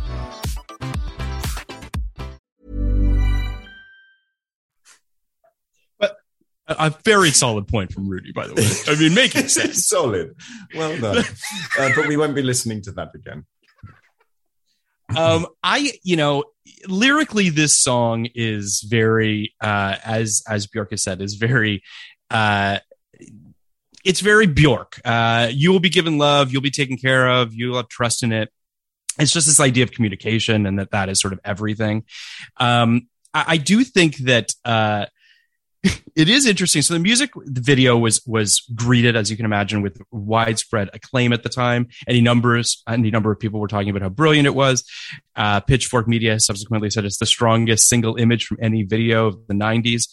A very solid point from Rudy, by the way. I mean, making (laughs) sense. solid. Well done. Uh, but we won't be listening to that again. Um i you know lyrically this song is very uh as as bjork has said is very uh it's very bjork uh you will be given love you'll be taken care of you'll have trust in it. It's just this idea of communication and that that is sort of everything. Um i, I do think that uh it is interesting. So the music video was was greeted, as you can imagine, with widespread acclaim at the time. Any numbers, any number of people were talking about how brilliant it was. Uh, Pitchfork Media subsequently said it's the strongest single image from any video of the '90s,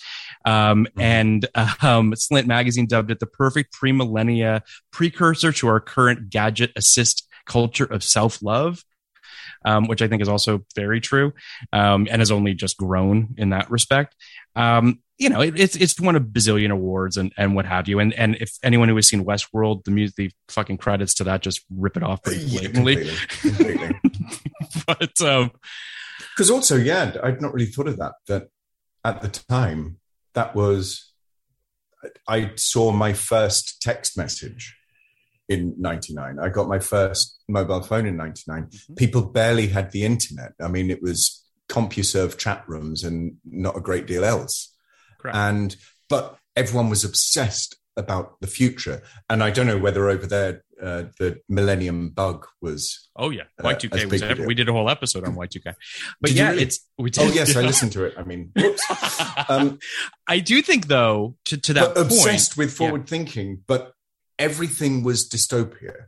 um, and um, Slant Magazine dubbed it the perfect pre-millennia precursor to our current gadget assist culture of self love. Um, which I think is also very true, um, and has only just grown in that respect. Um, you know, it, it's it's won a bazillion awards and and what have you. And and if anyone who has seen Westworld, the music, the fucking credits to that just rip it off pretty (laughs) Yeah, completely, completely. (laughs) but um, Because also, yeah, I'd not really thought of that. That at the time, that was I saw my first text message in '99. I got my first mobile phone in '99. People barely had the internet. I mean, it was CompuServe chat rooms and not a great deal else. Correct. And but everyone was obsessed about the future. And I don't know whether over there uh, the Millennium Bug was. Oh yeah, Uh, Y2K as was. big ever- we did a whole episode on Y2K. But Did yeah, really? it's we did. Oh yes, I listened to it. I mean, whoops. (laughs) Um, I do think though to to that point, obsessed with yeah. forward thinking, but everything was dystopia.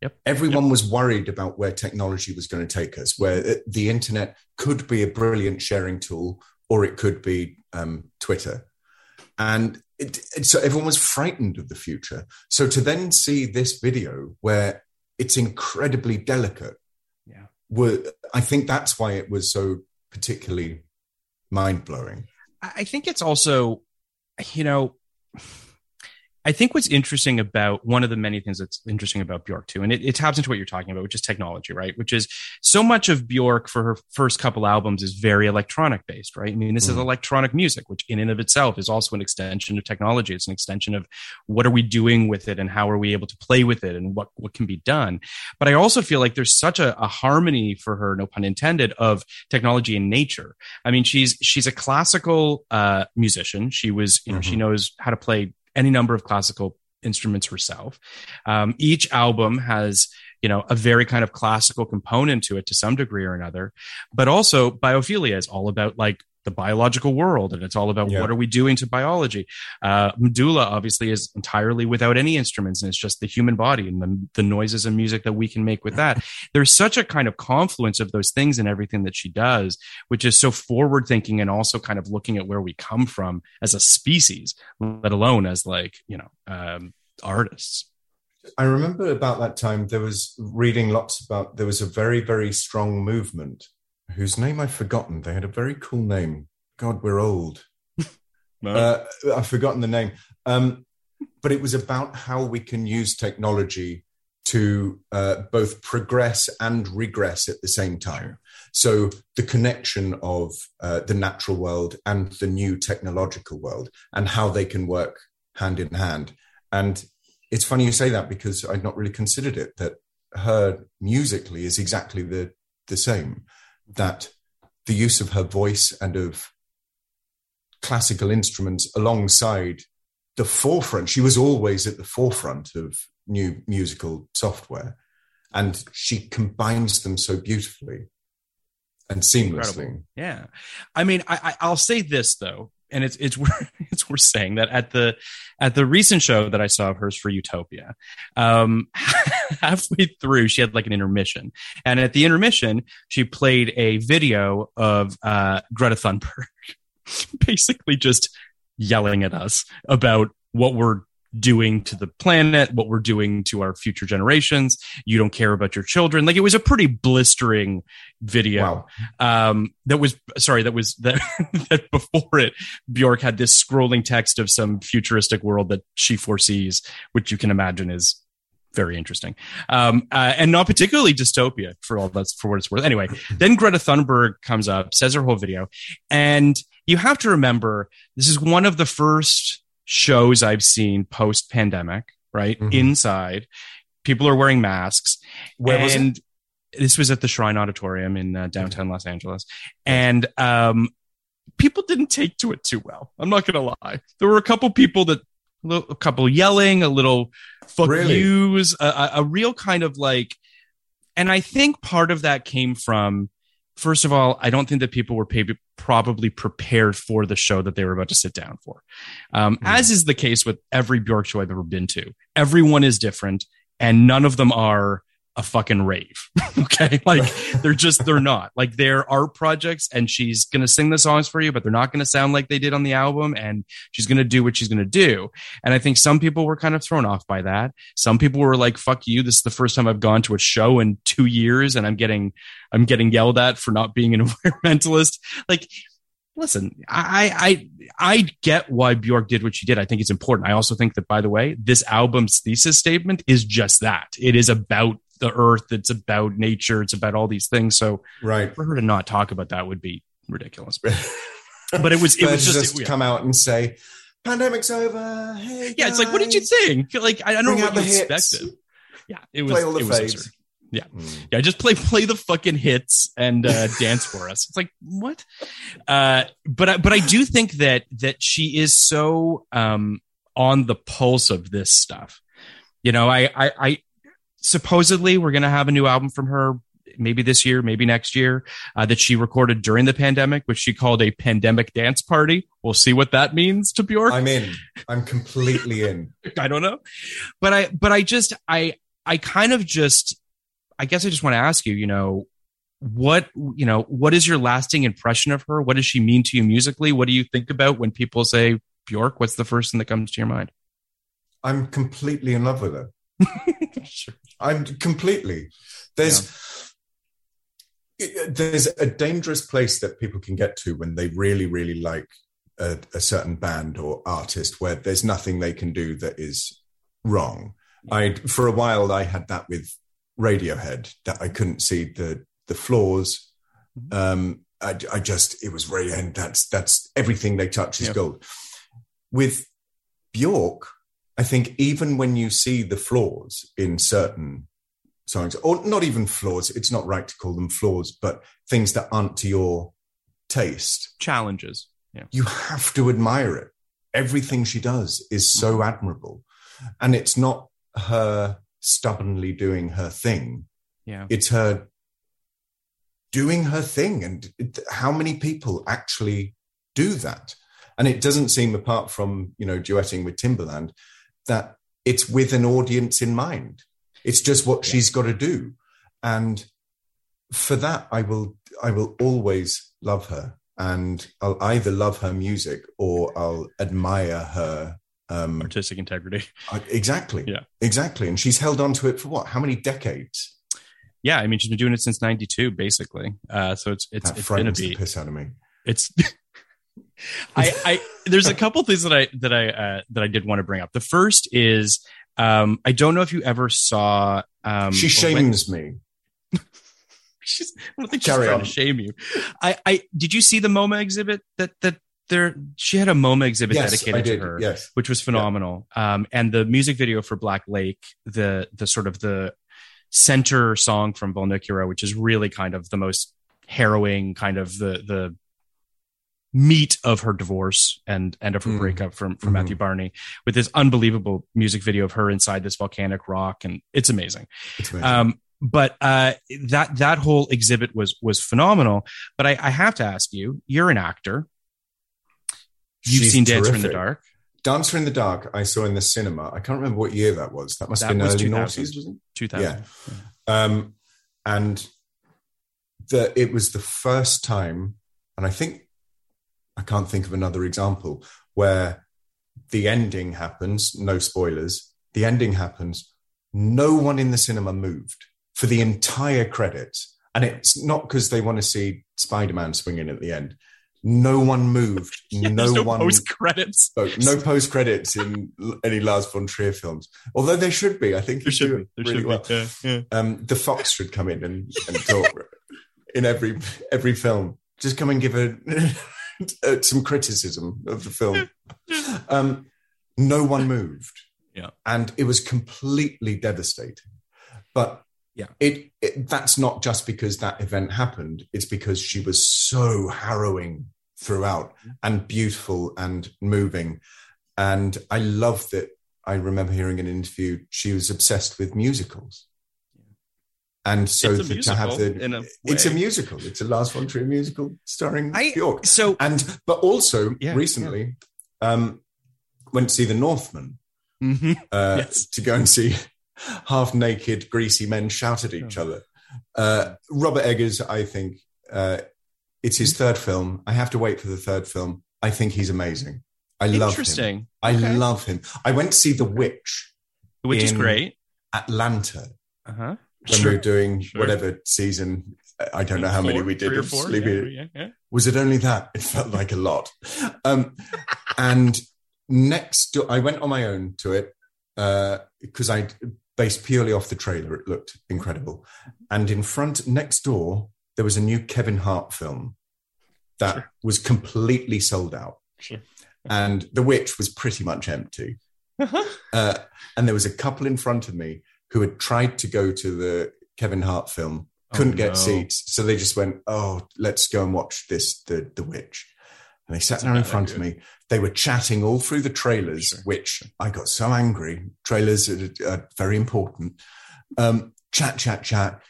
Yep. Everyone was worried about where technology was going to take us, where the internet could be a brilliant sharing tool or it could be um, Twitter. And it, it- so everyone was frightened of the future. So to then see this video where it's incredibly delicate, Yeah. were, I think that's why it was so particularly mind blowing. I I think it's also, you know, I think what's interesting about one of the many things that's interesting about Bjork too, and it, it taps into what you're talking about, which is technology, right? Which is so much of Bjork for her first couple albums is very electronic based, right? I mean, this is Mhm. electronic music, which in and of itself is also an extension of technology. It's an extension of what are we doing with it and how are we able to play with it and what, what can be done. But I also feel like there's such a, a harmony for her, no pun intended, of technology and nature. I mean, she's she's a classical uh, musician. She was, you know, she Mhm. knows how to play any number of classical instruments herself. Um, each album has, you know, a very kind of classical component to it to some degree or another. But also, biophilia is all about like the biological world, and it's all about Yeah. what are we doing to biology. Uh, medulla obviously is entirely without any instruments, and it's just the human body and the, the noises and music that we can make with that. (laughs) There's such a kind of confluence of those things and everything that she does, which is so forward thinking and also kind of looking at where we come from as a species, let alone as like you know um, artists. I remember about that time there was reading lots about there was a very very strong movement whose name I've forgotten. They had a very cool name. God, we're old. (laughs) Uh, I've forgotten the name. Um, but it was about how we can use technology to uh, both progress and regress at the same time. So the connection of uh, the natural world and the new technological world and how they can work hand in hand. And it's funny you say that because I'd not really considered it that her musically is exactly the the same. That the use of her voice and of classical instruments alongside the forefront. She was always at the forefront of new musical software, and she combines them so beautifully and seamlessly. Incredible. Yeah, I mean, I, I I'll say this though, and it's it's (laughs) worth it's worth saying that at the at the recent show that I saw of hers for Utopia, um, (laughs) halfway through she had like an intermission, and at the intermission she played a video of uh, Greta Thunberg, (laughs) basically just yelling at us about what we're doing to the planet, what we're doing to our future generations. You don't care about your children. Like it was a pretty blistering video Wow. um that was sorry that was that (laughs) that before it bjork had this scrolling text of some futuristic world that she foresees which you can imagine is very interesting um uh, and not particularly dystopia for all that's for what it's worth anyway (laughs) then greta thunberg comes up says her whole video and you have to remember this is one of the first shows i've seen post pandemic right Mhm. inside people are wearing masks Where was it? and this was at the Shrine Auditorium in uh, downtown Los Angeles, and um, people didn't take to it too well. I'm not gonna lie. There were a couple people that, a couple yelling, a little fuck Really? yous, a, a real kind of like, and I think part of that came from. First of all, I don't think that people were probably prepared for the show that they were about to sit down for. Um, Hmm. As is the case with every Bjork show I've ever been to. Everyone is different, and none of them are a fucking rave. (laughs) okay. (laughs) Like they're just, they're not. Like they're art projects and she's going to sing the songs for you, but they're not going to sound like they did on the album and she's going to do what she's going to do. And I think some people were kind of thrown off by that. Some people were like, fuck you. This is the first time I've gone to a show in two years and I'm getting, I'm getting yelled at for not being an (laughs) environmentalist. Like, listen, I, I, I get why Bjork did what she did. I think it's important. I also think that, by the way, this album's thesis statement is just that. It is about the earth. It's about nature. It's about all these things. So Right. for her to not talk about that would be ridiculous. (laughs) But it was, it was just, just come out and say, "Pandemic's over." Hey, yeah. It's like, what did you think? Like, I don't know what you hits. expected. Yeah, it was. Play all the it was absurd. Yeah. Mm. Yeah, just play (laughs) play the fucking hits and uh, (laughs) dance for us. It's like what? Uh, but I, but I do think that that she is so um, on the pulse of this stuff. You know, I I, I supposedly we're gonna have a new album from her maybe this year, maybe next year uh, that she recorded during the pandemic, which she called a pandemic dance party. We'll see what that means to Bjork. I'm in. I'm completely in. (laughs) I don't know. But I but I just I I kind of just I guess I just want to ask you, you know, what you know, what is your lasting impression of her? What does she mean to you musically? What do you think about when people say Bjork? What's the first thing that comes to your mind? I'm completely in love with her. (laughs) I'm completely. There's there's a dangerous place that people can get to when they really, really like a, a certain band or artist, where there's nothing they can do that is wrong. I for a while I had that with Radiohead that I couldn't see the the flaws. Um, I, I just it was and that's that's everything they touch is Yeah. gold. With Bjork, I think even when you see the flaws in certain songs, or not even flaws, it's not right to call them flaws, but things that aren't to your taste, Challenges. Yeah. you have to admire it. Everything she does is so mm. admirable. And it's not her stubbornly doing her thing, Yeah. it's her doing her thing. And it, how many people actually do that? And it doesn't seem, apart from, you know, duetting with Timbaland, that it's with an audience in mind. It's just what she's got to do. And for that, I will, I will always love her. And I'll either love her music or I'll admire her. Um, Artistic integrity. exactly. Yeah. Exactly. And she's held on to it for what? How many decades? Yeah, I mean she's been doing it since '92, basically. Uh, so it's it's that it's been a frightens the piss out of me. It's (laughs) I I there's a couple things that I that I uh, that I did want to bring up. The first is um, I don't know if you ever saw um, she shames me. (laughs) she's, I don't think she's Carry trying on. to shame you. I, I did you see the MoMA exhibit that that there she had a MoMA exhibit Yes, dedicated to her, Yes. which was phenomenal. Um, and the music video for Black Lake, the the sort of the center song from Vulnicura, which is really kind of the most harrowing kind of the the meat of her divorce and and of her Mm. breakup from from Mhm. Matthew Barney with this unbelievable music video of her inside this volcanic rock and it's amazing. It's amazing. Um, but uh, that that whole exhibit was was phenomenal. But I, I have to ask you, you're an actor. You've She's seen Dancer in the. Dark. Dancer in the Dark, I saw in the cinema. I can't remember what year that was. That must That have been was early 2000. noughties, wasn't 2000. it? Um, and the, it was the first time, and I think I can't think of another example where the ending happens. No spoilers. The ending happens. No one in the cinema moved for the entire credits, and it's not because they want to see Spider-Man swinging at the end. No one moved. (laughs) Yeah, no, no one post credits. no post credits in any Lars von Trier films, although there should be. I think There should do be. There really should well. be. Yeah, yeah. Um, the Fox should come in and, and talk in every every film. Just come and give a, (laughs) uh, some criticism of the film. (laughs) Um, no one moved. Yeah. and it was completely devastating. But Yeah. it, it that's not just because that event happened. It's because she was so harrowing throughout and beautiful and moving. And I love that. I remember hearing an interview. She was obsessed with musicals. And so to, have the a it's a musical. It's a Lars von Trier musical starring I- Bjork. so And but also Yeah, recently, um, went to see The Northman Mhm. uh, Yes. to go and see half naked, greasy men shout at each Oh. other. Uh, Robert Eggers, I think, uh, it's his third film. I have to wait for the third film. I think he's amazing. I love him. interesting. I Okay. love him. I went to see The Witch, Which is great. Atlanta, Uh when we were doing Sure. whatever season. I don't know how many we did. Of. Sleepy- Yeah, yeah, yeah. was it only that? It felt like a lot. Um, and next, I went on my own to it because I based purely off the trailer. It looked incredible. And in front, next door, there was a new Kevin Hart film that Sure. was completely sold out. Sure. And The Witch was pretty much empty. (laughs) Uh, and there was a couple in front of me who had tried to go to the Kevin Hart film. Couldn't Oh, get no. seats, so they just went, "Oh, let's go and watch this, the the witch." And they sat That's down in front of me. They were chatting all through the trailers, Sure. which I got so angry. Trailers are, are very important. Um, chat, chat, chat.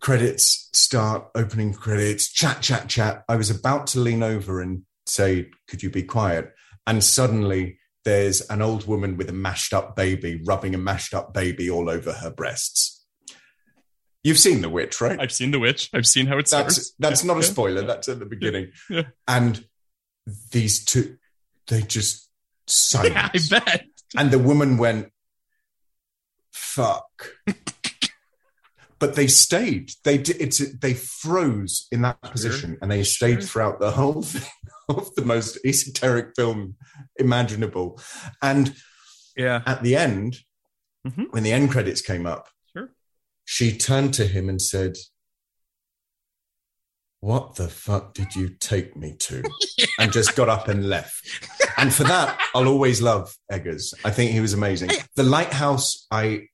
Credits start, opening credits, chat, chat, chat. I was about to lean over and say, Could you be quiet? And suddenly there's an old woman with a mashed up baby rubbing a mashed up baby all over her breasts. You've seen The Witch, right? I've seen The Witch. I've seen how it starts. that's that's not a Yeah. spoiler. That's at the beginning. Yeah. And these two, they just silence. (laughs) Yeah, I bet. And the woman went, "Fuck." (laughs) but they stayed. They did. It's they froze in that position, and they stayed Sure. throughout the whole thing (laughs) of the most esoteric film imaginable. And Yeah. at the end, Mhm. when the end credits came up, Sure. she turned to him and said, What the fuck did you take me to? (laughs) and just got up and left. And for that, I'll always love Eggers. I think he was amazing. The Lighthouse, I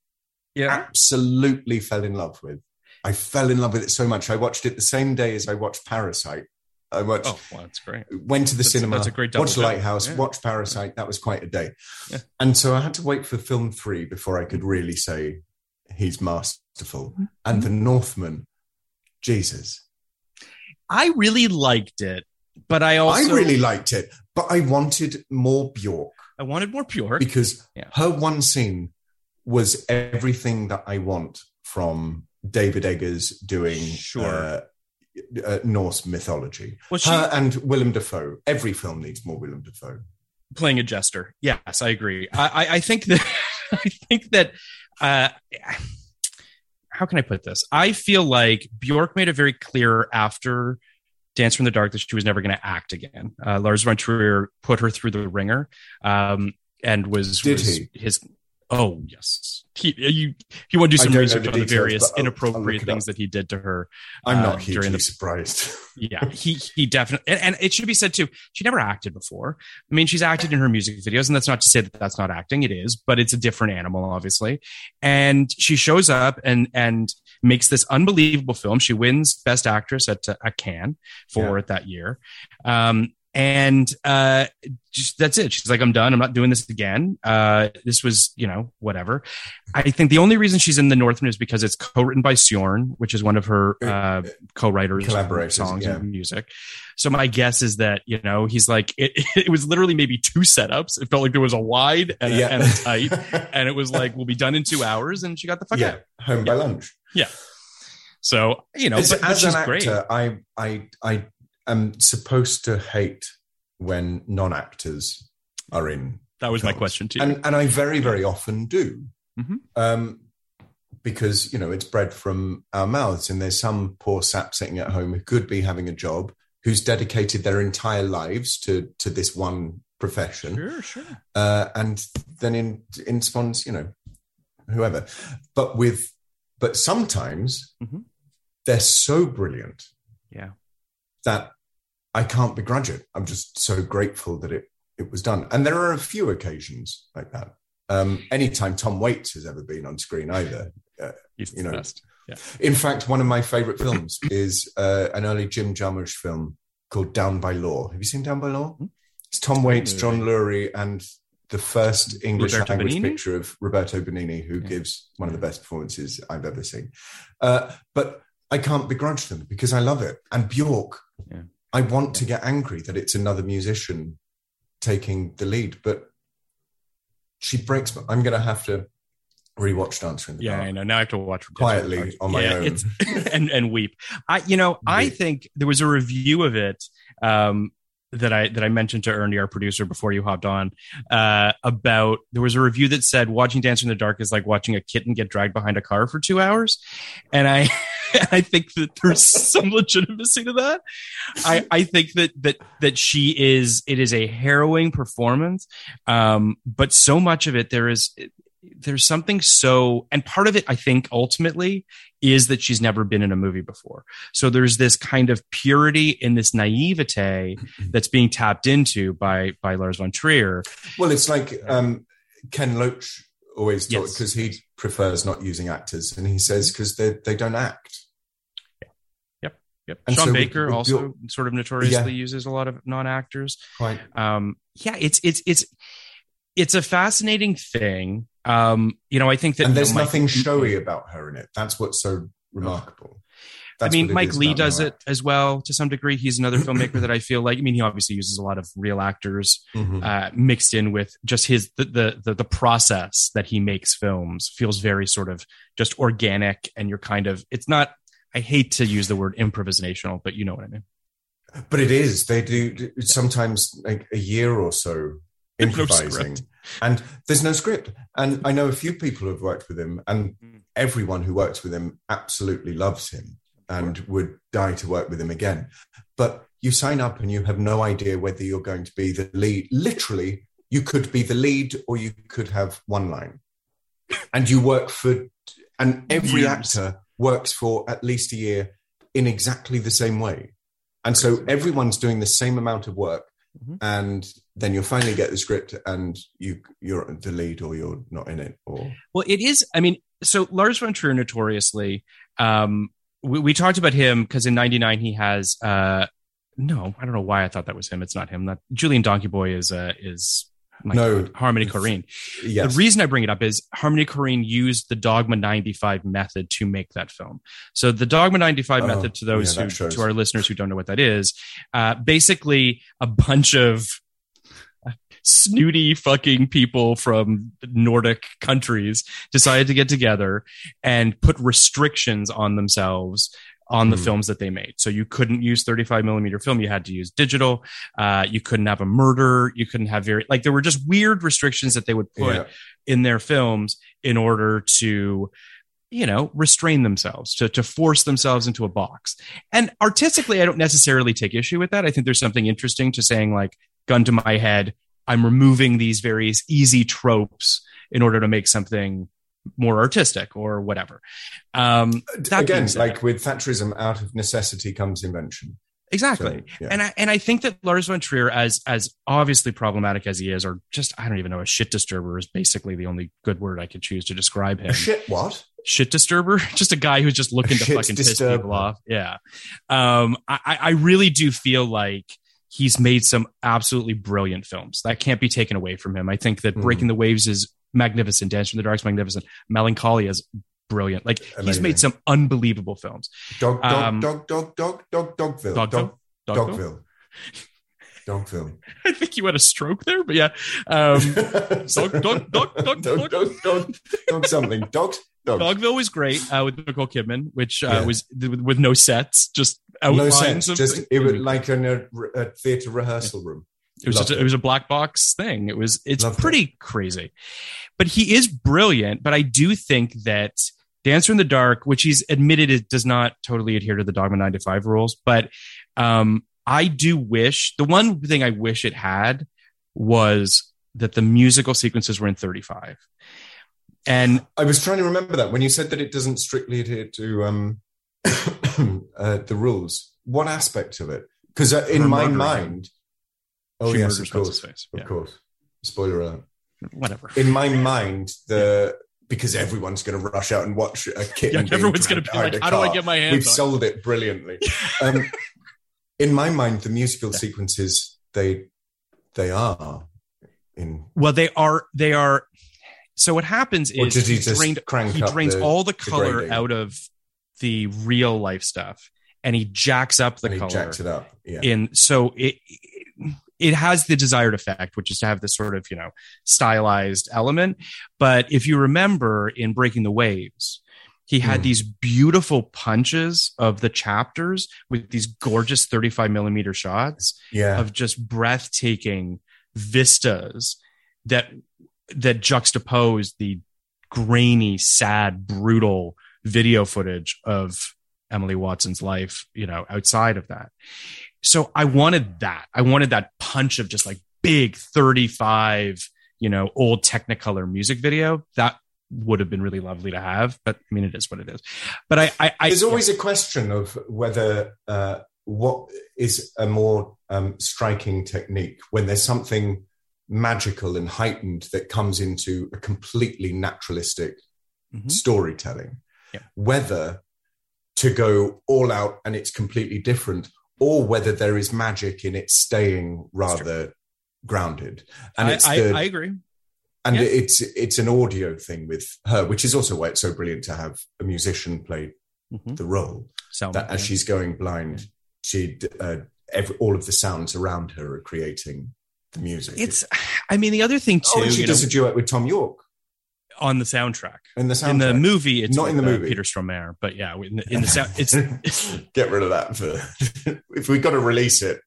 Yeah. absolutely fell in love with. I fell in love with it so much. I watched it the same day as I watched Parasite. I watched, Oh, well, that's great. went to the That's- cinema, that's a great double watched bill. Lighthouse, Yeah. watched Parasite. That was quite a day. Yeah. And so I had to wait for film three before I could really say he's masterful. Mm-hmm. And The Northman, Jesus. I really liked it, but I also I really liked it, but I wanted more Bjork I wanted more Bjork because Yeah. her one scene was everything that I want from David Eggers doing Sure. uh, uh, Norse mythology. Well, she- her and Willem Dafoe. Every film needs more Willem Dafoe. playing a jester. Yes, I agree. I, I, I think that (laughs) I think that uh, how can I put this? I feel like Bjork made it very clear after Dancer in the Dark that she was never going to act again. Uh, Lars von Trier put her through the ringer, um, and was Did was he? his. Oh yes, he you he wanted to do some research the on the details, various but I'll- I'll inappropriate things that he did to her. I'm uh, not hugely during the surprised. (laughs) yeah, he he definitely, and, and it should be said too. She never acted before. I mean, she's acted in her music videos, and that's not to say that that's not acting. It is, but it's a different animal, obviously. And she shows up and and makes this unbelievable film. She wins Best Actress at uh, at Cannes for it that year. Um, and uh, just, that's it. She's like, I'm done. I'm not doing this again. Uh, this was, you know, whatever. I think the only reason she's in the Northman is because it's co-written by Sjón, which is one of her uh, co-writers, Collaborators, songs yeah. and music. So my guess is that you know he's like (laughs) it. It was literally maybe two setups. It felt like there was a wide and, a, Yeah. and a tight, (laughs) and it was like we'll be done in two hours, and she got the fuck yeah, out. home by lunch. Yeah. So you know, as, but, as an great. actor, I I I am supposed to hate when non-actors are in. That was my question to you. and and I very very often do, Mhm. um, because you know it's bred from our mouths, and there's some poor sap sitting at home who could be having a job, who's dedicated their entire lives to to this one profession, Sure, sure. uh, and then in in spawns, you know, whoever. But with but sometimes Mhm. they're so brilliant Yeah. That I can't begrudge it. I'm just so grateful that it it was done. And there are a few occasions like that. Um, anytime Tom Waits has ever been on screen, either. Uh, He's You know, best. Yeah. in fact, one of my favorite films is uh, an early Jim Jarmusch film called Down by Law. Have you seen Down by Law? Hmm? It's Tom Waits, John Lurie, and the first English Roberto language Benigni? picture of Roberto Benigni, who Yeah. gives one of the best performances I've ever seen. Uh, but I can't begrudge them because I love it. And Bjork, Yeah. I want to get angry that it's another musician taking the lead, but she breaks. my- I'm going to have to rewatch Dancer in the Yeah, Dark. Yeah, I know. Now I have to watch Quietly on my own. It's, (laughs) and and weep. I you know I think there was a review of it um, that I that I mentioned to Ernie, our producer, before you hopped on. Uh, about there was a review that said watching Dancer in the Dark is like watching a kitten get dragged behind a car for two hours, and I (laughs) (laughs) I think that there's some legitimacy to that. I I think that that that she is it is a harrowing performance, um, but so much of it there is there's something so and part of it i think ultimately is that she's never been in a movie before so there's this kind of purity in this naivete (laughs) that's being tapped into by by lars von trier Well, it's like um, Ken Loach always talk Yes. because he prefers not using actors, and he says because they they don't act. Yep. And Sean so Baker with also sort of notoriously Yeah. uses a lot of non-actors. Quite. Um, yeah, it's it's it's it's a fascinating thing. Um, you know, I think that and there's you know, Mike- nothing showy about her in it. That's what's so remarkable. I mean, Mike Leigh does it as well to some degree. He's another (clears throat) filmmaker that I feel like. I mean, he obviously uses a lot of real actors act. Mhm. uh, mixed in with just his the, the the the process that he makes films feels very sort of just organic, and you're kind of it's not. I hate to use the word improvisational, but you know what I mean. But it is. They do sometimes like a year or so There's no improvising. and there's no script. And I know a few people who've worked with him, and Mm. everyone who works with him absolutely loves him and would die to work with him again. But you sign up and you have no idea whether you're going to be the lead. Literally, you could be the lead or you could have one line. And you work for, and every Years. actor works for at least a year in exactly the same way. And so everyone's doing the same amount of work. Mhm. And then you'll finally get the script and you you're the lead or you're not in it or Well, it is. I mean, so Lars von Trier notoriously, um, we, we talked about him because in '99 he has. Uh, no, I don't know why I thought that was him. It's not him. That Julien Donkey-Boy is uh, is my No. God, Harmony Korine. yes The reason I bring it up is Harmony Korine used the Dogma 95 method to make that film. So the Dogma 95 Oh, method, to those yeah, who, to our listeners who don't know what that is, uh, basically a bunch of snooty fucking people from Nordic countries decided to get together and put restrictions on themselves on the Hmm. films that they made. So you couldn't use 35 millimeter film. You had to use digital. Uh, you couldn't have a murder. You couldn't have very, like, there were just weird restrictions that they would put Yeah. in their films in order to you know restrain themselves to to force themselves into a box and artistically i don't necessarily take issue with that i think there's something interesting to saying like gun to my head i'm removing these various easy tropes in order to make something more artistic or whatever um that again like with thatcherism out of necessity comes invention exactly So, yeah. and i and i think that lars von trier as as obviously problematic as he is or just i don't even know a shit disturber is basically the only good word i could choose to describe him a shit what shit disturber, (laughs) just a guy who's just looking to fucking piss people off. Yeah. Um, I, I really do feel like he's made some absolutely brilliant films that can't be taken away from him. I think that Mhm. Breaking the Waves is magnificent. Dancer in the Dark's magnificent. Melancholia is brilliant. Like he's made some unbelievable films. dog dog Um, dog dog dog dog dogville Dogville? (laughs) dog Dogville? dogville dogville I think you had a stroke there, but yeah. Um, (laughs) dog, dog, dog, dog, dog dog dog dog something dog dog Dogville was great uh, with Nicole Kidman, which uh, Yeah. was with, with no sets, just no outlines sense of just it was like in a, a theater rehearsal room It was just a, it was a black box thing. It was it's Loved it. pretty crazy, but he is brilliant. But I do think that Dancer in the Dark, which he's admitted it does not totally adhere to the Dogma nine to five rules, but um, I do wish the one thing I wish it had was that the musical sequences were in thirty five, and I was trying to remember that when you said that it doesn't strictly adhere to um, (coughs) uh, the rules. What aspect of it? Because uh, in my mind, oh She yes, of course, of Yeah. course. Spoiler alert. whatever. In my (laughs) mind, the because everyone's going to rush out and watch a kitten. Yeah, everyone's gonna be like, "How do I get my hands We've on sold it brilliantly. (laughs) Um, in my mind, the musical sequences they they are in. Well, they are they are. So what happens is he he just drained he drains the- all the the color grading? out of the real life stuff, and he jacks up the and he color. jacks it up. Yeah. in so it it has the desired effect which is to have this sort of you know stylized element but if you remember in breaking the waves he had Hmm. these beautiful punches of the chapters with these gorgeous 35 millimeter shots yeah. of just breathtaking vistas that that juxtapose the grainy sad brutal video footage of Emily Watson's life, you know, outside of that. So I wanted that. I wanted that punch of just like big 35, you know, old Technicolor music video. That would have been really lovely to have, but I mean, it is what it is. But I, I, I There's always a question of whether uh, what is a more um, striking technique when there's something magical and heightened that comes into a completely naturalistic Mhm. storytelling. Yeah. Whether to go all out and it's completely different, or whether there is magic in it staying rather grounded. And I, it's I, the, I agree. and yeah. it's it's an audio thing with her, which is also why it's so brilliant to have a musician play Mhm. the role. Sound That as yeah. she's going blind, she uh, every, all of the sounds around her are creating the music. It's. I mean, the other thing too, oh, and she you does know, a duet with Thom Yorke on the soundtrack. in the soundtrack. In the movie, it's Not in the uh, movie. Peter Stormare, but yeah, in the, in (laughs) the sound, it's (laughs) get rid of that. For, (laughs) if we've got to release it,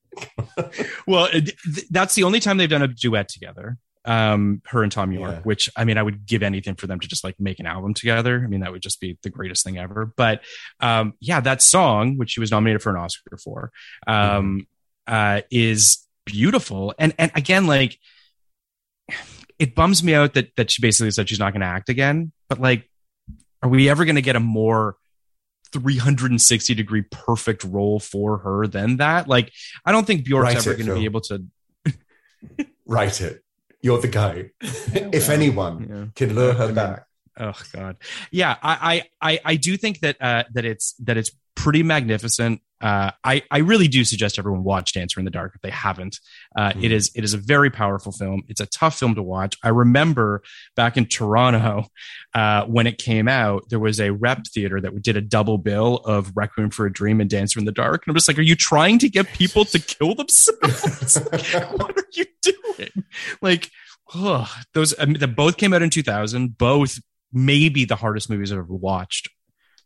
well, it, th- that's the only time they've done a duet together. Um, her and Thom Yorke, Yeah. which I mean, I would give anything for them to just like make an album together. I mean, that would just be the greatest thing ever. But um, yeah, that song, which she was nominated for an Oscar for, um, uh, is beautiful. And and again, like it bums me out that that she basically said she's not going to act again. But like, are we ever going to get a more 360 degree perfect role for her than that? Like, I don't think Bjork's Write ever going to be able to. (laughs) write it. You're the guy. (laughs) if anyone Yeah. can lure I her mean, back, Oh God, yeah, I I I, I do think that uh, that it's that it's pretty magnificent. Uh, I I really do suggest everyone watch Dancer in the Dark if they haven't. Uh, Mm. It is it is a very powerful film. It's a tough film to watch. I remember back in Toronto uh, when it came out, there was a rep theater that did a double bill of Requiem for a Dream and Dancer in the Dark, and I'm just like, are you trying to get people to kill themselves? (laughs) (laughs) what are you doing? Like, ugh, those they both came out in 2000. Both maybe the hardest movies I've ever watched.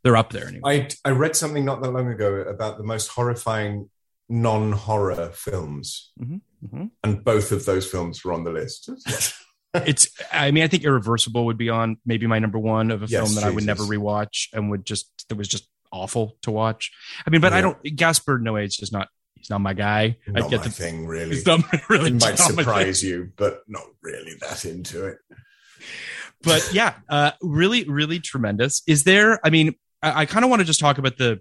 They're up there anyway. I I read something not that long ago about the most horrifying non-horror films, Mhm. and both of those films were on the list. (laughs) It's, I mean, I think Irreversible would be on maybe my number one of a Yes, film that I would never Jesus. rewatch and would just that was just awful to watch. I mean, but I don't. Gaspard Noé is just not. He's not my guy. I not get my the thing, really. He's not (laughs) really it might surprise you, but not really that into it. but yeah, uh, really, really tremendous. Is there? I mean, I, I kind of want to just talk about the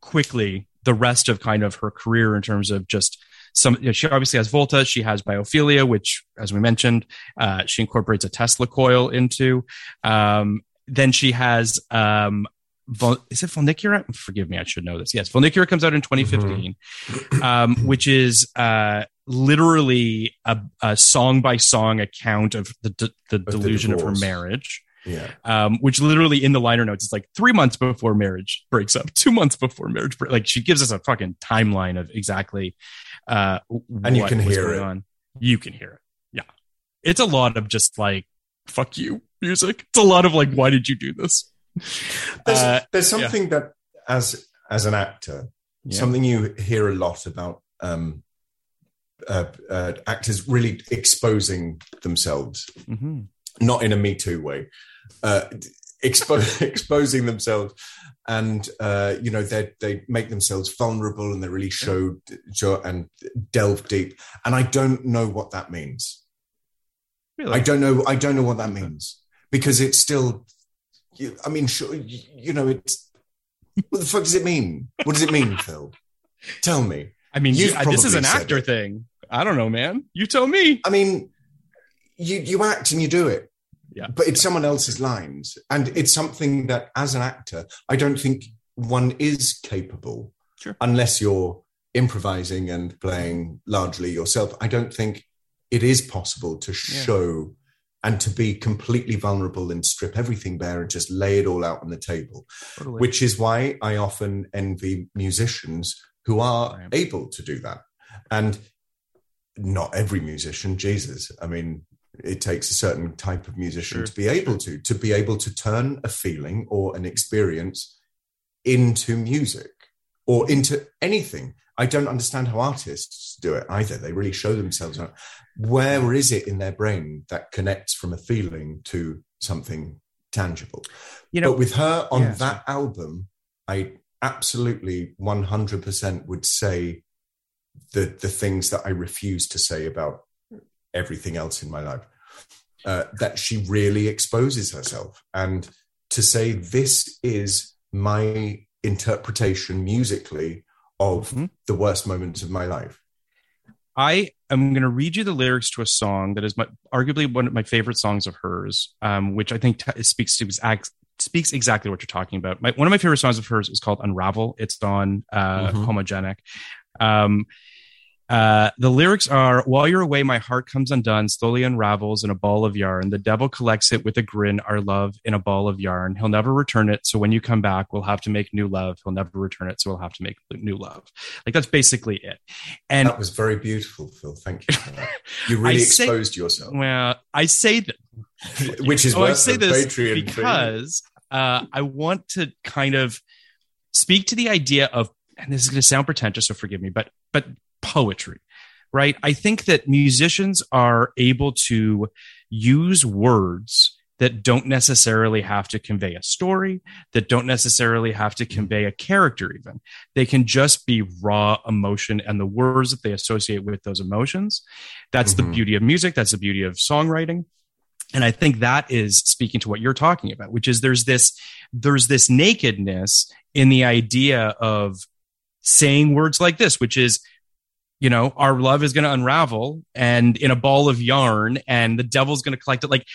quickly the rest of kind of her career in terms of just some. You know, she obviously has Volta. She has Biophilia, which, as we mentioned, uh, she incorporates a Tesla coil into. Um, then she has. Um, Vol- is it Vulnicura? Forgive me, I should know this. Yes, Vulnicura comes out in 2015, um, which is uh, literally a, a song by song account of the the, the the delusion of her marriage. Yeah. Um, which literally in the liner notes it's like three months before marriage breaks up, two months before marriage. Break- like she gives us a fucking timeline of exactly uh, And you can hear it. On. You can hear it. Yeah, it's a lot of just like fuck you music. It's a lot of like why did you do this? There's, Uh, there's something that, as as an actor, Yeah. something you hear a lot about um, uh, uh, actors really exposing themselves, Mhm. not in a Me Too way, uh, expo- (laughs) exposing themselves, and uh, you know they they make themselves vulnerable and they really show, show and delve deep. And I don't know what that means. Really? I don't know. I don't know what that means because it's still. You, I mean, sure, you, you know, it's. What the fuck does it mean? What does it mean, (laughs) Phil? Tell me. I mean, You've this is an actor it. thing. I don't know, man. You tell me. I mean, you you act and you do it, Yeah. but it's someone else's lines, and it's something that, as an actor, I don't think one is capable, Sure. unless you're improvising and playing largely yourself. I don't think it is possible to Yeah. show and to be completely vulnerable and strip everything bare and just lay it all out on the table. Totally. which is why I often envy musicians who are Right. able to do that. And not every musician, Jesus. I mean, it takes a certain type of musician Sure, to be able to, to be able to turn a feeling or an experience into music or into anything. I don't understand how artists do it either. They really show themselves. out. Where is it in their brain that connects from a feeling to something tangible? you know, but with her on yeah, that album, I absolutely 100% would say the the things that I refuse to say about everything else in my life. Uh, that she really exposes herself, and to say this is my interpretation musically of Mhm. the worst moments of my life. I am going to read you the lyrics to a song that is my, arguably one of my favorite songs of hers, um, which I think t- speaks to exact, speaks exactly what you're talking about. My, one of my favorite songs of hers is called Unravel. It's on uh, Mhm. Homogenic. Um, uh, the lyrics are While you're away, my heart comes undone, slowly unravels in a ball of yarn. The devil collects it with a grin, our love in a ball of yarn. He'll never return it. So when you come back, we'll have to make new love. He'll never return it. So we'll have to make new love. Like that's basically it. And that was very beautiful, Phil. Thank you. (laughs) You really say- exposed yourself, well, I say that (laughs) which is Oh, I say the this Patreon because uh, I want to kind of speak to the idea of, and this is going to sound pretentious, so forgive me, but but poetry, right? I think that musicians are able to use words that don't necessarily have to convey a story, that don't necessarily have to convey a character, even. They can just be raw emotion and the words that they associate with those emotions. That's the Mhm. beauty of music. That's the beauty of songwriting. And I think that is speaking to what you're talking about, which is there's this, there's this nakedness in the idea of saying words like this, which is, you know, our love is going to unravel and in a ball of yarn and the devil's going to collect it. Like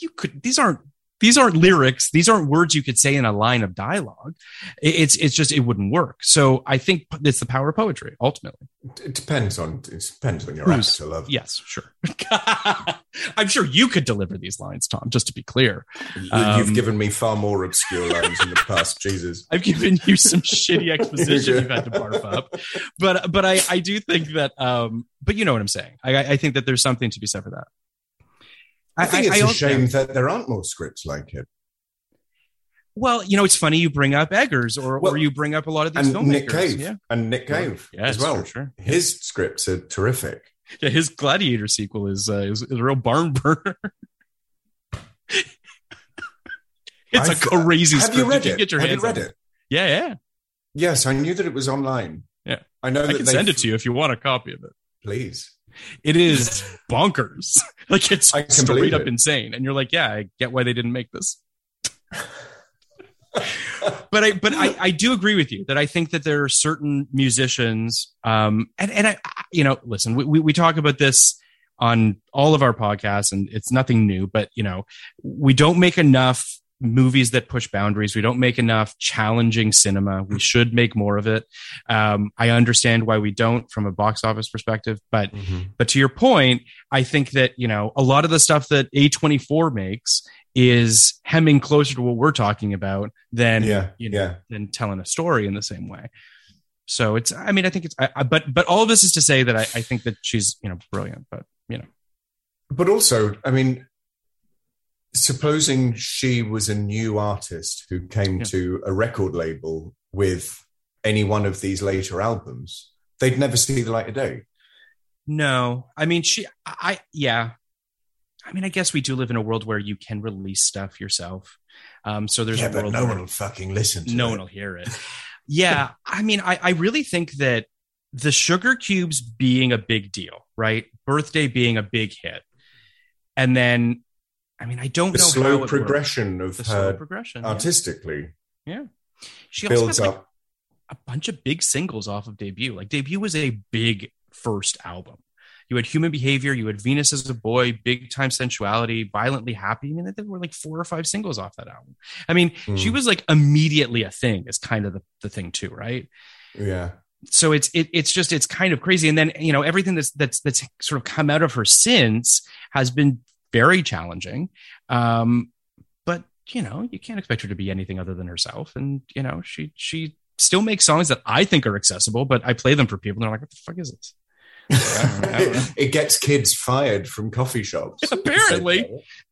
you could, these aren't, these aren't lyrics. These aren't words you could say in a line of dialogue. It's, it's just, it wouldn't work. So I think it's the power of poetry ultimately. It depends on it depends on your Who's- actor, love. Yes, sure. (laughs) I'm sure you could deliver these lines, Tom, just to be clear. You- Um, You've given me far more obscure lines in the past. (laughs) Jesus. I've given you some shitty exposition you've had to (laughs) barf up, but but I I do think that um but you know what I'm saying. I I think that there's something to be said for that. I think it's a also- shame that there aren't more scripts like it. Well, you know, it's funny you bring up Eggers or Well, or you bring up a lot of these And filmmakers. Nick Cave. Yeah, And Nick Cave as well. sure. His scripts are terrific. yeah. His Gladiator sequel is uh, is, is a real barn (laughs) burner. it's I've- a crazy. Have script. you read can it? Get your Have you hands read on it? Yeah, yeah. Yes, I knew that it was online. Yeah. I know I that can send it to you if you want a copy of it. Please. It is bonkers. (laughs) like it's straight up it. insane. And you're like, yeah, I get why they didn't make this. but I but I, I do agree with you that I think that there are certain musicians um and, and I I- you know listen we, we we talk about this on all of our podcasts and it's nothing new but you know we don't make enough movies that push boundaries. We don't make enough challenging cinema. We should make more of it. Um I understand why we don't from a box office perspective but but to your point, I think that, you know, a lot of the stuff that A24 makes is hemming closer to what we're talking about than, Yeah, you know, yeah. than telling a story in the same way. So it's, I mean, I think it's, I, I, but, but all of this is to say that I, I think that she's, you know, brilliant, but, you know, But also, I mean, supposing she was a new artist who came Yeah. to a record label with any one of these later albums, they'd never see the light of day. no, I mean, she, I, yeah. I mean, I guess we do live in a world where you can release stuff yourself. Um, so there's yeah, a but no one will fucking listen to no it. one will hear it. Yeah, (laughs) I mean, I, I really think that the Sugarcubes being a big deal, right? Birthday being a big hit, and then, I mean, I don't The know slow progression of the slow her progression. artistically Yeah, she also builds has like up. a bunch of big singles off of debut. Like debut was a big first album. You had Human Behavior, you had Venus as a Boy, Big Time Sensuality, Violently Happy. I mean, there were like four or five singles off that album. I mean, she Mm. was like immediately a thing, is kind of the, the thing too, right? Yeah. so it's it, it's just it's kind of crazy and then you know everything that's that's that's sort of come out of her since has been very challenging um but you know you can't expect her to be anything other than herself and you know she she still makes songs that i think are accessible but i play them for people and they're like what the fuck is this I (laughs) it gets kids fired from coffee shops. (laughs) Apparently.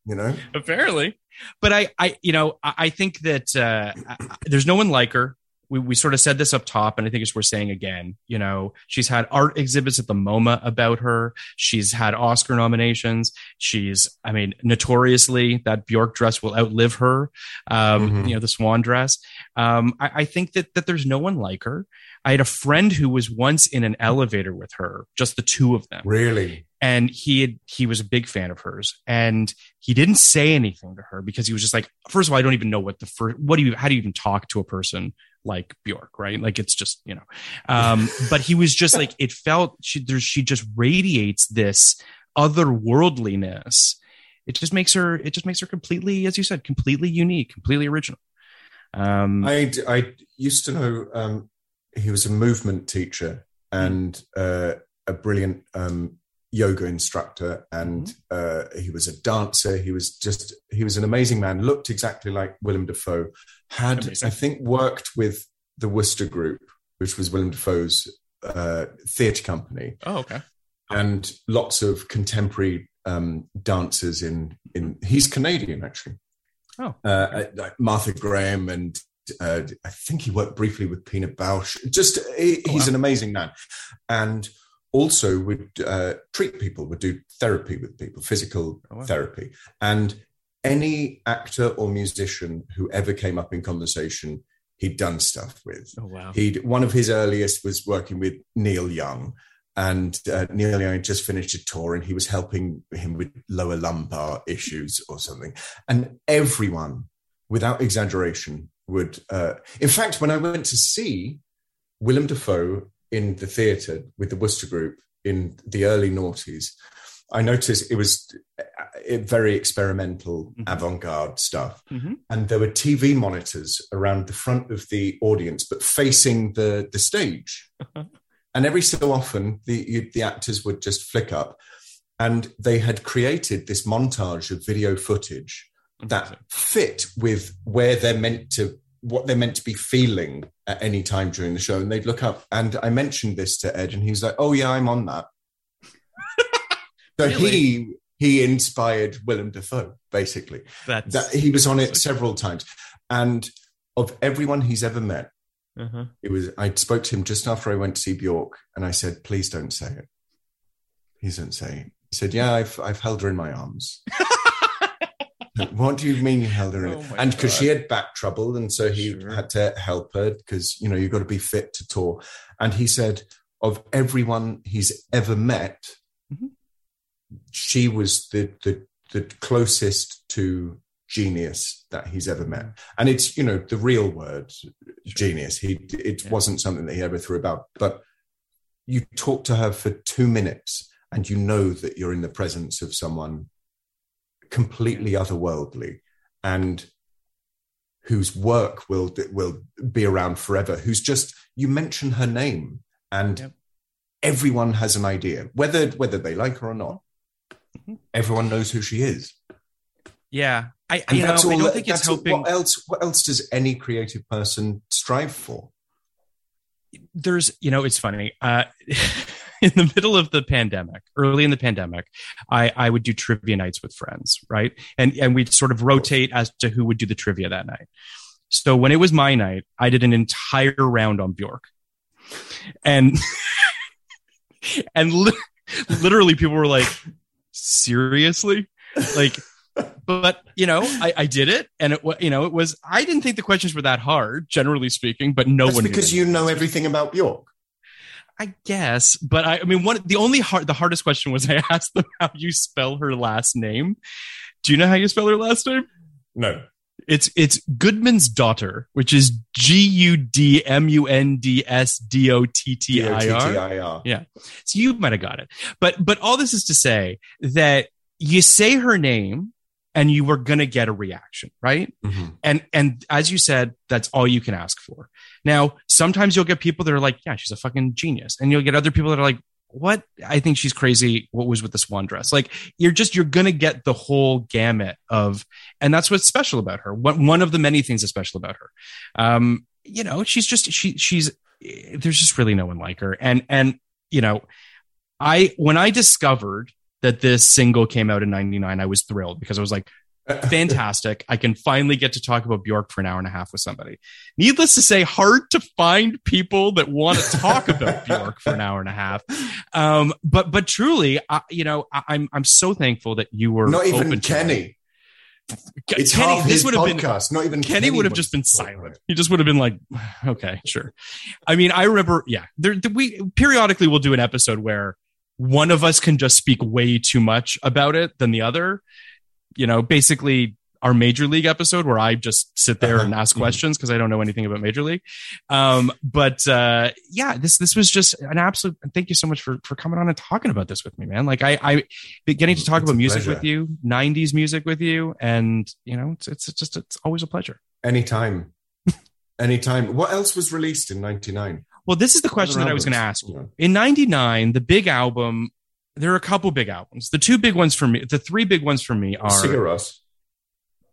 You know? apparently but i i you know i, I think that uh I, I- there's no one like her we, we sort of said this up top and i think it's worth saying again you know she's had art exhibits at the moma about her. She's had oscar nominations. She's i mean notoriously that bjork dress will outlive her um Mhm. you know the swan dress. Um I, I think that that there's no one like her. I had a friend who was once in an elevator with her just the two of them. Really? and he had he was a big fan of hers and he didn't say anything to her because he was just like first of all i don't even know what the first what do you how do you even talk to a person like Bjork, right? Like it's just you know, um, but he was just like it felt. She there, she just radiates this otherworldliness. It just makes her. It just makes her completely, as you said, completely unique, completely original. Um, I, I used to know um, he was a movement teacher and uh, a brilliant um, yoga instructor, and uh, he was a dancer. He was just he was an amazing man. Looked exactly like Willem Dafoe. Had Amazing. I think worked with the Wooster Group, which was Willem Dafoe's uh, theatre company, oh, okay. and lots of contemporary um, dancers in in. He's Canadian actually Oh, uh, like Martha Graham, and uh, I think he worked briefly with Pina Bausch. Just he, Oh, he's wow. an amazing man, and also would uh, treat people, would do therapy with people, physical Oh, wow. therapy, and any actor or musician who ever came up in conversation, he'd done stuff with. oh wow. He'd one of his earliest was working with Neil Young, and uh, Neil Young had just finished a tour, and he was helping him with lower lumbar issues or something. And everyone, without exaggeration, would. Uh, in fact, when I went to see Willem Dafoe in the theatre with the Wooster Group in the early noughties, I noticed it was uh, very experimental, Mhm. avant-garde stuff Mhm. and there were TV monitors around the front of the audience, but facing the the stage. and every so often, the you, the actors would just flick up, and they had created this montage of video footage that fit with where they're meant to what they're meant to be feeling at any time during the show and they'd look up and i mentioned this to ed and he was like oh yeah i'm on that. (laughs) So Really? he he inspired willem dafoe basically. That's that he was on it several times. And of everyone he's ever met uh-huh. it was i spoke to him just after i went to see bjork and i said please don't say it. Please don't say it. He said yeah i've, I've held her in my arms (laughs) (laughs) what do you mean you held her in? Oh and because she had back trouble and so he Sure. had to help her because you know you've got to be fit to tour. And he said of everyone he's ever met Mhm. she was the the the closest to genius that he's ever met. And it's you know the real word genius. He it Yeah. wasn't something that he ever threw about. But you talk to her for two minutes and you know that you're in the presence of someone completely otherworldly and whose work will will be around forever who's just you mention her name and Yep. everyone has an idea whether whether they like her or not Mhm. everyone knows who she is Yeah, I you know I don't think it's all- helping. what else what else does any creative person strive for there's you know it's funny uh (laughs) (laughs) in the middle of the pandemic early in the pandemic i i would do trivia nights with friends right? And and we'd sort of rotate as to who would do the trivia that night. So when it was my night i did an entire round on bjork. And (laughs) and li- literally people were like seriously? Like but you know I, I did it and it was you know it was i didn't think the questions were that hard generally speaking but no That's one because you know everything about Bjork I guess, but I, I mean, one the only hard the hardest question was I (laughs) asked them how you spell her last name. Do you know how you spell her last name? no It's it's Gudmundsdottir, which is G U D M U N D S D O T T I R. Yeah, So you might have got it, but but all this is to say that you say her name and you were gonna get a reaction, right? Mhm. and and as you said that's all you can ask for. Now sometimes you'll get people that are like yeah she's a fucking genius. And you'll get other people that are like what? I think she's crazy. What was with this one dress? Like you're just you're gonna get the whole gamut of and that's what's special about her. One, one of the many things that's special about her. Um you know she's just she she's there's just really no one like her. And and you know i when i discovered that this single came out in 99 i was thrilled because i was like (laughs) fantastic. I can finally get to talk about Bjork for an hour and a half with somebody. Needless to say, hard to find people that want to talk about Bjork for an hour and a half. Um, but but truly, I, you know, I, I'm I'm so thankful that you were Not even to Kenny. it. It's Kenny, half this his would have been podcast. Not even Kenny would have just been silent. He just would have been like, okay, sure. I mean, I remember, yeah, there, there- we periodically will do an episode where one of us can just speak way too much about it than the other. You know, basically our major league episode where I just sit there and Uh-huh. ask Mhm. questions because I don't know anything about major league. Um, but uh, yeah, this this was just an absolute. Thank you so much for for coming on and talking about this with me, man. Like I I getting to talk It's about music pleasure. with you, '90s music with you, and you know, it's it's just it's always a pleasure. Anytime. (laughs) Anytime. What else was released in 99? Well, this is the question that I was going to ask you. In 99, the big album, there are a couple big albums. The two big ones for me, the three big ones for me are Rós.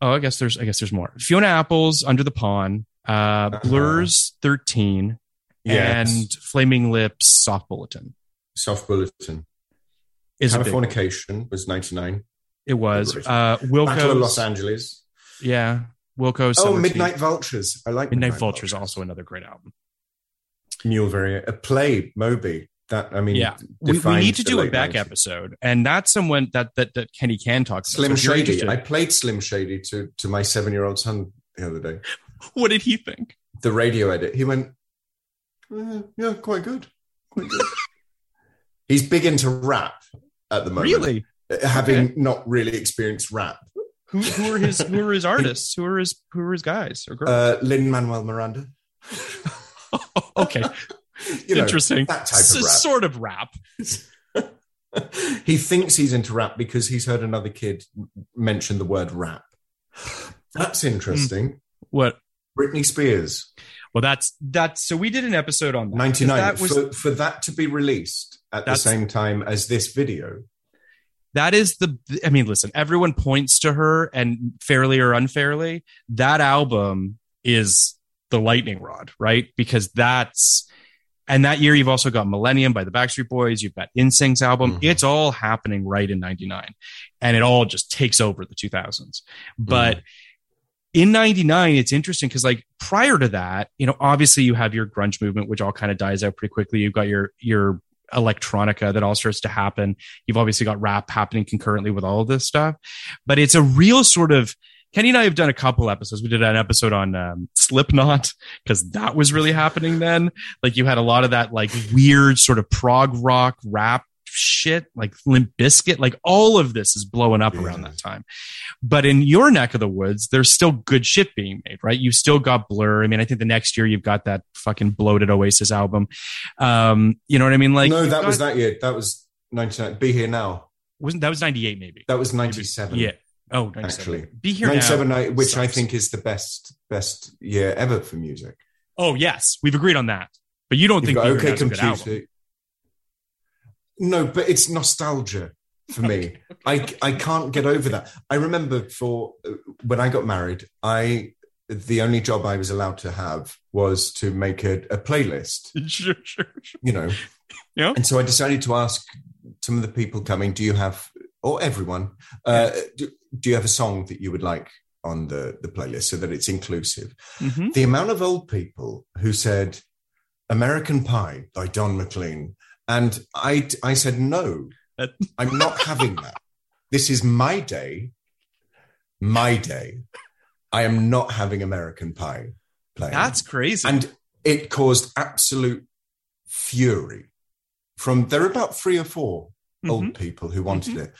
Oh, I guess there's I guess there's more. Fiona Apple's Under the Pawn, uh, Blur's 13, Yes. and Flaming Lips Soft Bulletin. Soft Bulletin. Is. Californication was 99. It was. Uh Battle of Los Angeles. Yeah. Wilco Oh, Midnight Vultures. I like Midnight Vultures also another great album. Mule Variant. A play, Moby. That, I mean, yeah. We, we need to do a back 90s. episode. And that's someone that that that Kenny can talk about. Slim So Shady. I played Slim Shady to, to my seven year old son the other day. (laughs) what did he think? The radio edit. He went, "Uh, yeah, quite good. Quite good. (laughs) He's big into rap at the moment. Really? Having not really experienced rap. Who who are his who are his (laughs) artists? Who are his who are his guys or girls? Uh, Lin Manuel Miranda. (laughs) okay. (laughs) You know, Interesting. That type S- of rap. Sort of rap. (laughs) he thinks he's into rap because he's heard another kid mention the word rap. (gasps) That's interesting. Hmm. What? Britney Spears, Well, that's that's so we did an episode on that. 99. That was for, for that to be released at the same time as this video. that is the I mean, listen, everyone points to her and fairly or unfairly, that album is the lightning rod, right? Because that's and that year you've also got Millennium by the Backstreet Boys, you've got NSYNC's album. Mhm. It's all happening right in 99. And it all just takes over the 2000s. But in 99 it's interesting because like prior to that you know obviously you have your grunge movement which all kind of dies out pretty quickly you've got your your electronica that all starts to happen you've obviously got rap happening concurrently with all of this stuff but it's a real sort of kenny and i have done a couple episodes we did an episode on um, slipknot because that was really happening then like you had a lot of that like weird sort of prog rock rap shit like Limp Bizkit like all of this is blowing up around that time but in your neck of the woods, there's still good shit being made, right? You've still got Blur. I mean, I think the next year you've got that fucking bloated Oasis album. Um, you know what I mean? Like, no, that was got- that year. That was 99. Be Here Now. Wasn't that was '98 maybe? That was 97. Yeah. Oh, Actually. be here 97, now. I- which I think is the best best year ever for music. Oh yes, we've agreed on that. But you don't You've think got OK Now's a good Computer. No, but it's nostalgia for me. I I can't get over that. I remember for uh, when I got married, I the only job I was allowed to have was to make a, a playlist. (laughs) sure, sure, sure. You know, Yeah. and so I decided to ask some of the people coming, "Do you have, or everyone, uh, do, do you have a song that you would like on the the playlist so that it's inclusive?" Mhm. the amount of old people who said American Pie by Don McLean, and I I said no, (laughs) I'm not having that. This is my day, my day. I am not having American Pie playing. That's crazy. and it caused absolute fury from there are about three or 4 Mhm. old people who wanted it,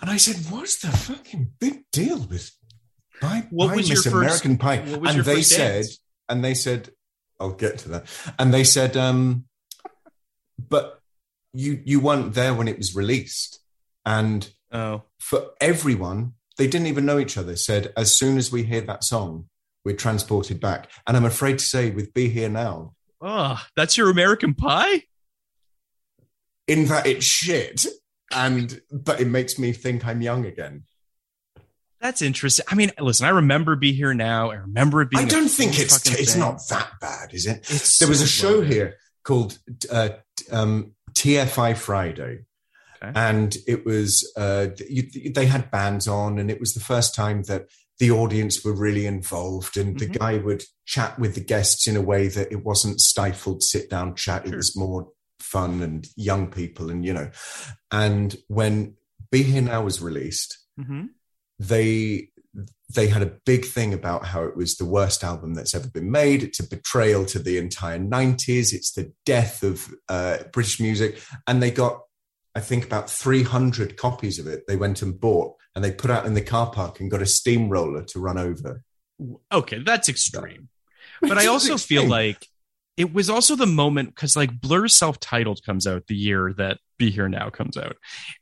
and I said, "What's the fucking big deal with?" Buy, What was your Miss first- American Pie? what was and your they first said, dance? and they said, I'll get to that. And they said, um, but you you weren't there when it was released. And oh, for everyone, they didn't even know each other, said, as soon as we hear that song, we're transported back. And I'm afraid to say, with Be Here Now, oh, that's your American Pie. In that it's shit. And but it makes me think I'm young again. That's interesting. I mean, listen, I remember Be Here Now. I remember it being. I don't think it's it's not that bad, is it? It's there was so a show here called uh, um, TFI Friday, Okay. and it was uh, you, they had bands on, and it was the first time that the audience were really involved, and the Mhm. guy would chat with the guests in a way that it wasn't stifled sit down chat; it was more fun and young people, and you know. And when Be Here Now was released, Mhm. they they had a big thing about how it was the worst album that's ever been made. It's a betrayal to the entire 90s. It's the death of uh, British music. And they got, I think, about 300 copies of it. They went and bought and they put out in the car park and got a steamroller to run over. Okay, that's extreme. But I also feel like it was also the moment because like Blur's self-titled comes out the year that Be Here Now comes out,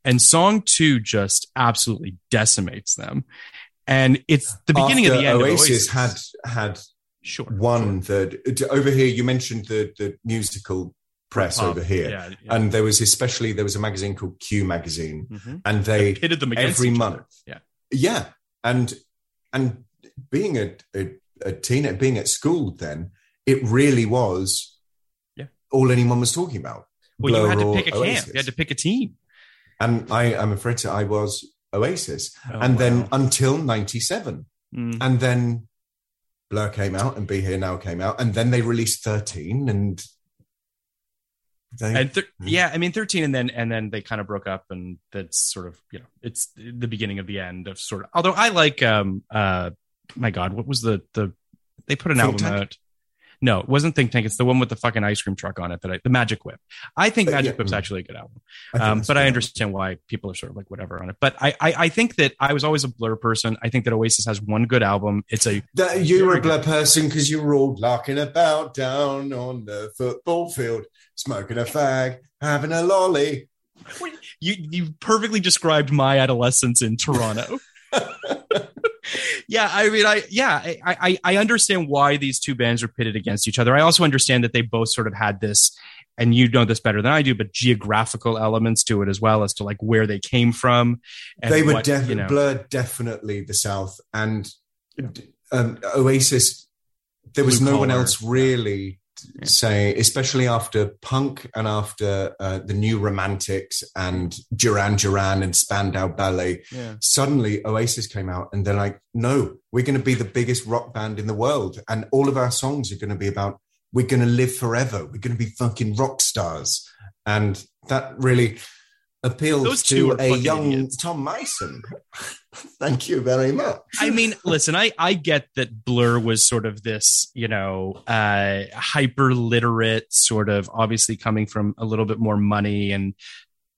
and song two just absolutely decimates them. And it's the beginning of the end. Oasis, of had had sure one that over here. You mentioned the the musical press Pop, over here, yeah, yeah. and there was especially there was a magazine called Q Magazine, Mhm. and they pitted them every month. Yeah. Yeah, and and being a, a a teen, being at school, then it really was Yeah. all anyone was talking about. Well, you had to pick a camp. You had to pick a team. and I am afraid to, I was Oasis, Oh, and then until '97, Mm. and then Blur came out, and Be Here Now came out, and then they released 13, and they and thir- Mm. yeah, I mean thirteen, and then and then they kind of broke up, and that's sort of you know it's the beginning of the end of sort of. Although I like um uh my god, what was the the they put an Think album Tank? out. No, it wasn't Think Tank. It's the one with the fucking ice cream truck on it. That I, the Magic Whip. I think Uh, Magic yeah. Whip's Mm. actually a good album, I um, but I understand why people are sort of like whatever on it. But I, I I think that I was always a Blur person. I think that Oasis has one good album. It's a That you were a Blur person because you were all larking about down on the football field, smoking a fag, having a lolly. you you perfectly described my adolescence in Toronto. (laughs) yeah, I mean, I yeah, I, I I understand why these two bands are pitted against each other. I also understand that they both sort of had this, and you know this better than I do, but geographical elements to it as well as to like where they came from. And they were what, def- you know, Blur definitely the South, and um, Oasis. There was Blue no one else really Yeah. saying, especially after punk and after uh, the New Romantics and Duran Duran and Spandau Ballet. Yeah. Suddenly, Oasis came out, and they're like, "No, we're going to be the biggest rock band in the world, and all of our songs are going to be about we're going to live forever. We're going to be fucking rock stars." And that really appealed Those to a young idiots. Tom Mison. (laughs) Thank you very much. I mean, listen, I I get that Blur was sort of this, you know, uh hyper literate sort of obviously coming from a little bit more money and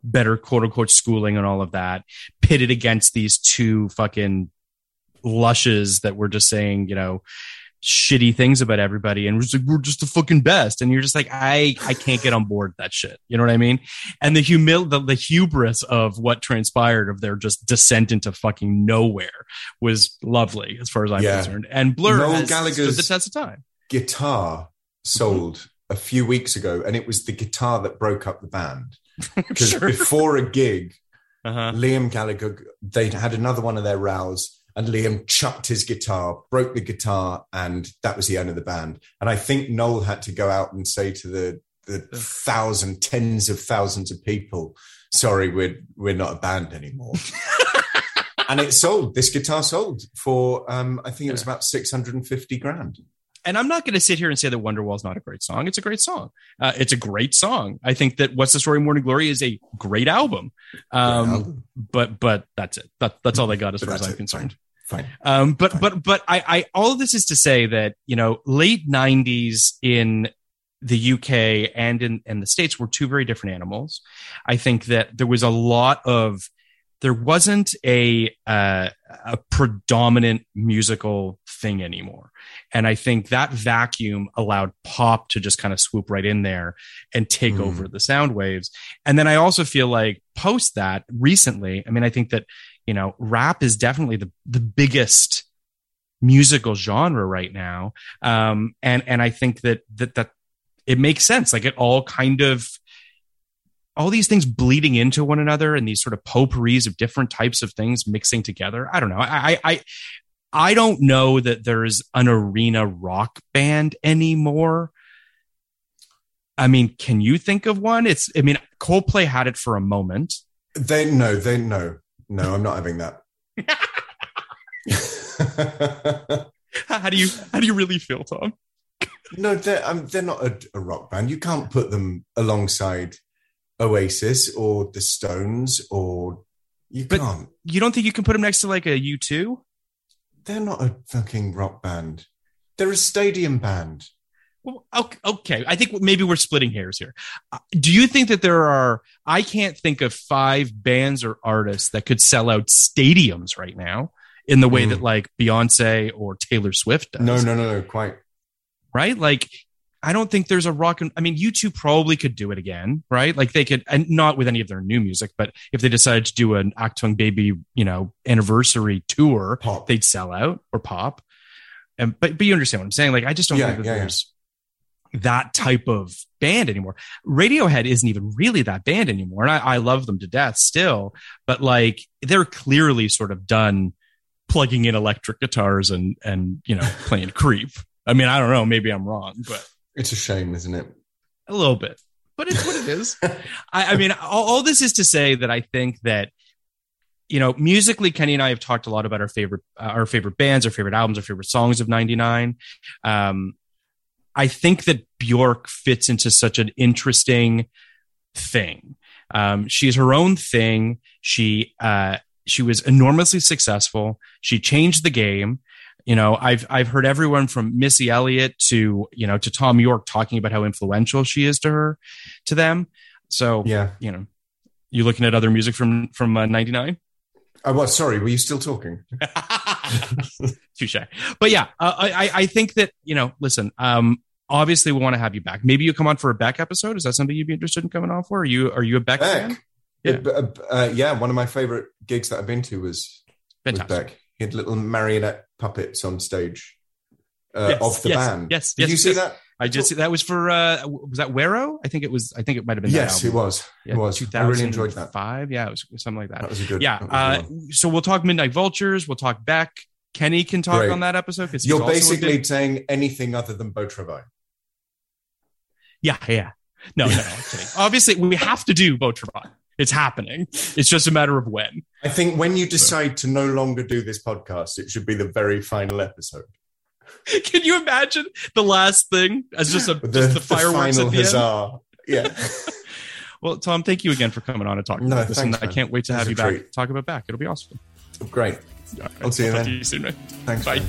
better quote unquote schooling and all of that, pitted against these two fucking lushes that were just saying, you know, shitty things about everybody and we're just like we're just the fucking best and you're just like I I can't get on board that shit you know what I mean and the humil the, the hubris of what transpired of their just descent into fucking nowhere was lovely as far as I'm Yeah. concerned and Blur Noel has stood Gallagher's- the test of time Guitar sold a few weeks ago, and it was the guitar that broke up the band. (laughs) Because Sure. before a gig, uh-huh Liam Gallagher, they had another one of their rows, and Liam chucked his guitar, broke the guitar, and that was the end of the band. And I think Noel had to go out and say to the the thousand, tens of thousands of people, "Sorry, we're we're not a band anymore." (laughs) and it sold. This guitar sold for, um, I think it was about six hundred and fifty grand. and I'm not going to sit here and say that Wonderwall's not a great song. It's a great song. Uh, it's a great song. I think that What's the Story, Morning Glory is a great album. Um, album. But but that's it. That, that's all they got as But far as I'm it. concerned. Fine. Um, but but but I, I all of this is to say that you know late '90s in the UK and in in the states were two very different animals. I think that there was a lot of there wasn't a uh, a predominant musical thing anymore, and I think that vacuum allowed pop to just kind of swoop right in there and take Mm. over the sound waves. And then I also feel like post that recently, I mean, I think that you know rap is definitely the the biggest musical genre right now. Um and and i think that that that it makes sense. Like it all kind of all these things bleeding into one another and these sort of potpourris of different types of things mixing together. I don't know. I i i, don't know that there's an arena rock band anymore. I mean can you think of one? It's i mean coldplay had it for a moment. They no, they no, no. I'm not having that. (laughs) how do you how do you really feel tom no, they're um, they're not a, a rock band. You can't put them alongside Oasis or the Stones or you But- can't. you don't think you can put them next to like a u2 They're not a fucking rock band. They're a stadium band. Okay, okay, I think maybe we're splitting hairs here. Uh, Do you think that there are? I can't think of five bands or artists that could sell out stadiums right now in the way Mm. that like Beyonce or Taylor Swift does. No, no, no, no, quite. right? Like, I don't think there's a rock and I mean, U2 probably could do it again, right? Like they could, and not with any of their new music, but if they decided to do an Achtung Baby, you know, anniversary tour, Pop. they'd sell out or pop. And but but you understand what I'm saying? Like, I just don't Yeah, think that yeah, yeah. That type of band anymore. Radiohead isn't even really that band anymore, and I, I love them to death still. But like, they're clearly sort of done plugging in electric guitars and and you know (laughs) playing creep. I mean, I don't know. Maybe I'm wrong, but It's a shame, isn't it? a little bit. But it's what it (laughs) is. I, I mean, all, all this is to say that I think that you know, musically, Kenny and I have talked a lot about our favorite, uh, our favorite bands, our favorite albums, our favorite songs of '99. Um, I think that Bjork fits into such an interesting thing. Um, she's her own thing. She uh, she was enormously successful. She changed the game. You know, I've I've heard everyone from Missy Elliott to you know to Thom Yorke talking about how influential she is to her, to them. So Yeah. you know, you looking at other music from from '99. I was sorry, were you still talking? (laughs) (laughs) Touche. But yeah, uh, I I- I think that you know, listen. Um, obviously, we want to have you back. Maybe you come on for a Beck episode. Is that something you'd be interested in coming on for? Are you are you a Beck, fan? Beck. Yeah. Yeah. Uh, yeah, one of my favorite gigs that I've been to was, was Beck. He had little marionette puppets on stage uh, Yes, of the yes, band. yes, Did yes, you see that? I just that was for uh was that Guero? I think it was. I think it might have been. Yes, it was. Yeah, it was. I really enjoyed that. Five, yeah, it was something like that. That was a good. yeah. Uh, so we'll talk Midnight Vultures. We'll talk Beck. Kenny can talk Great. on that episode because You're basically saying anything other than Beau Travail. Yeah, yeah. No, no, no. (laughs) Obviously, we have to do Travail. It's happening. It's just a matter of when. I think when you decide to no longer do this podcast, it should be the very final episode. (laughs) Can you imagine the last thing as just a The, just the fireworks final at the end? Yeah. (laughs) Well, Tom, thank you again for coming on and talking No, about this. thanks, and I can't wait to have you back talk about Beck. It'll be awesome. Great. I'll see you talk then. you soon. Thanks. Bye. man.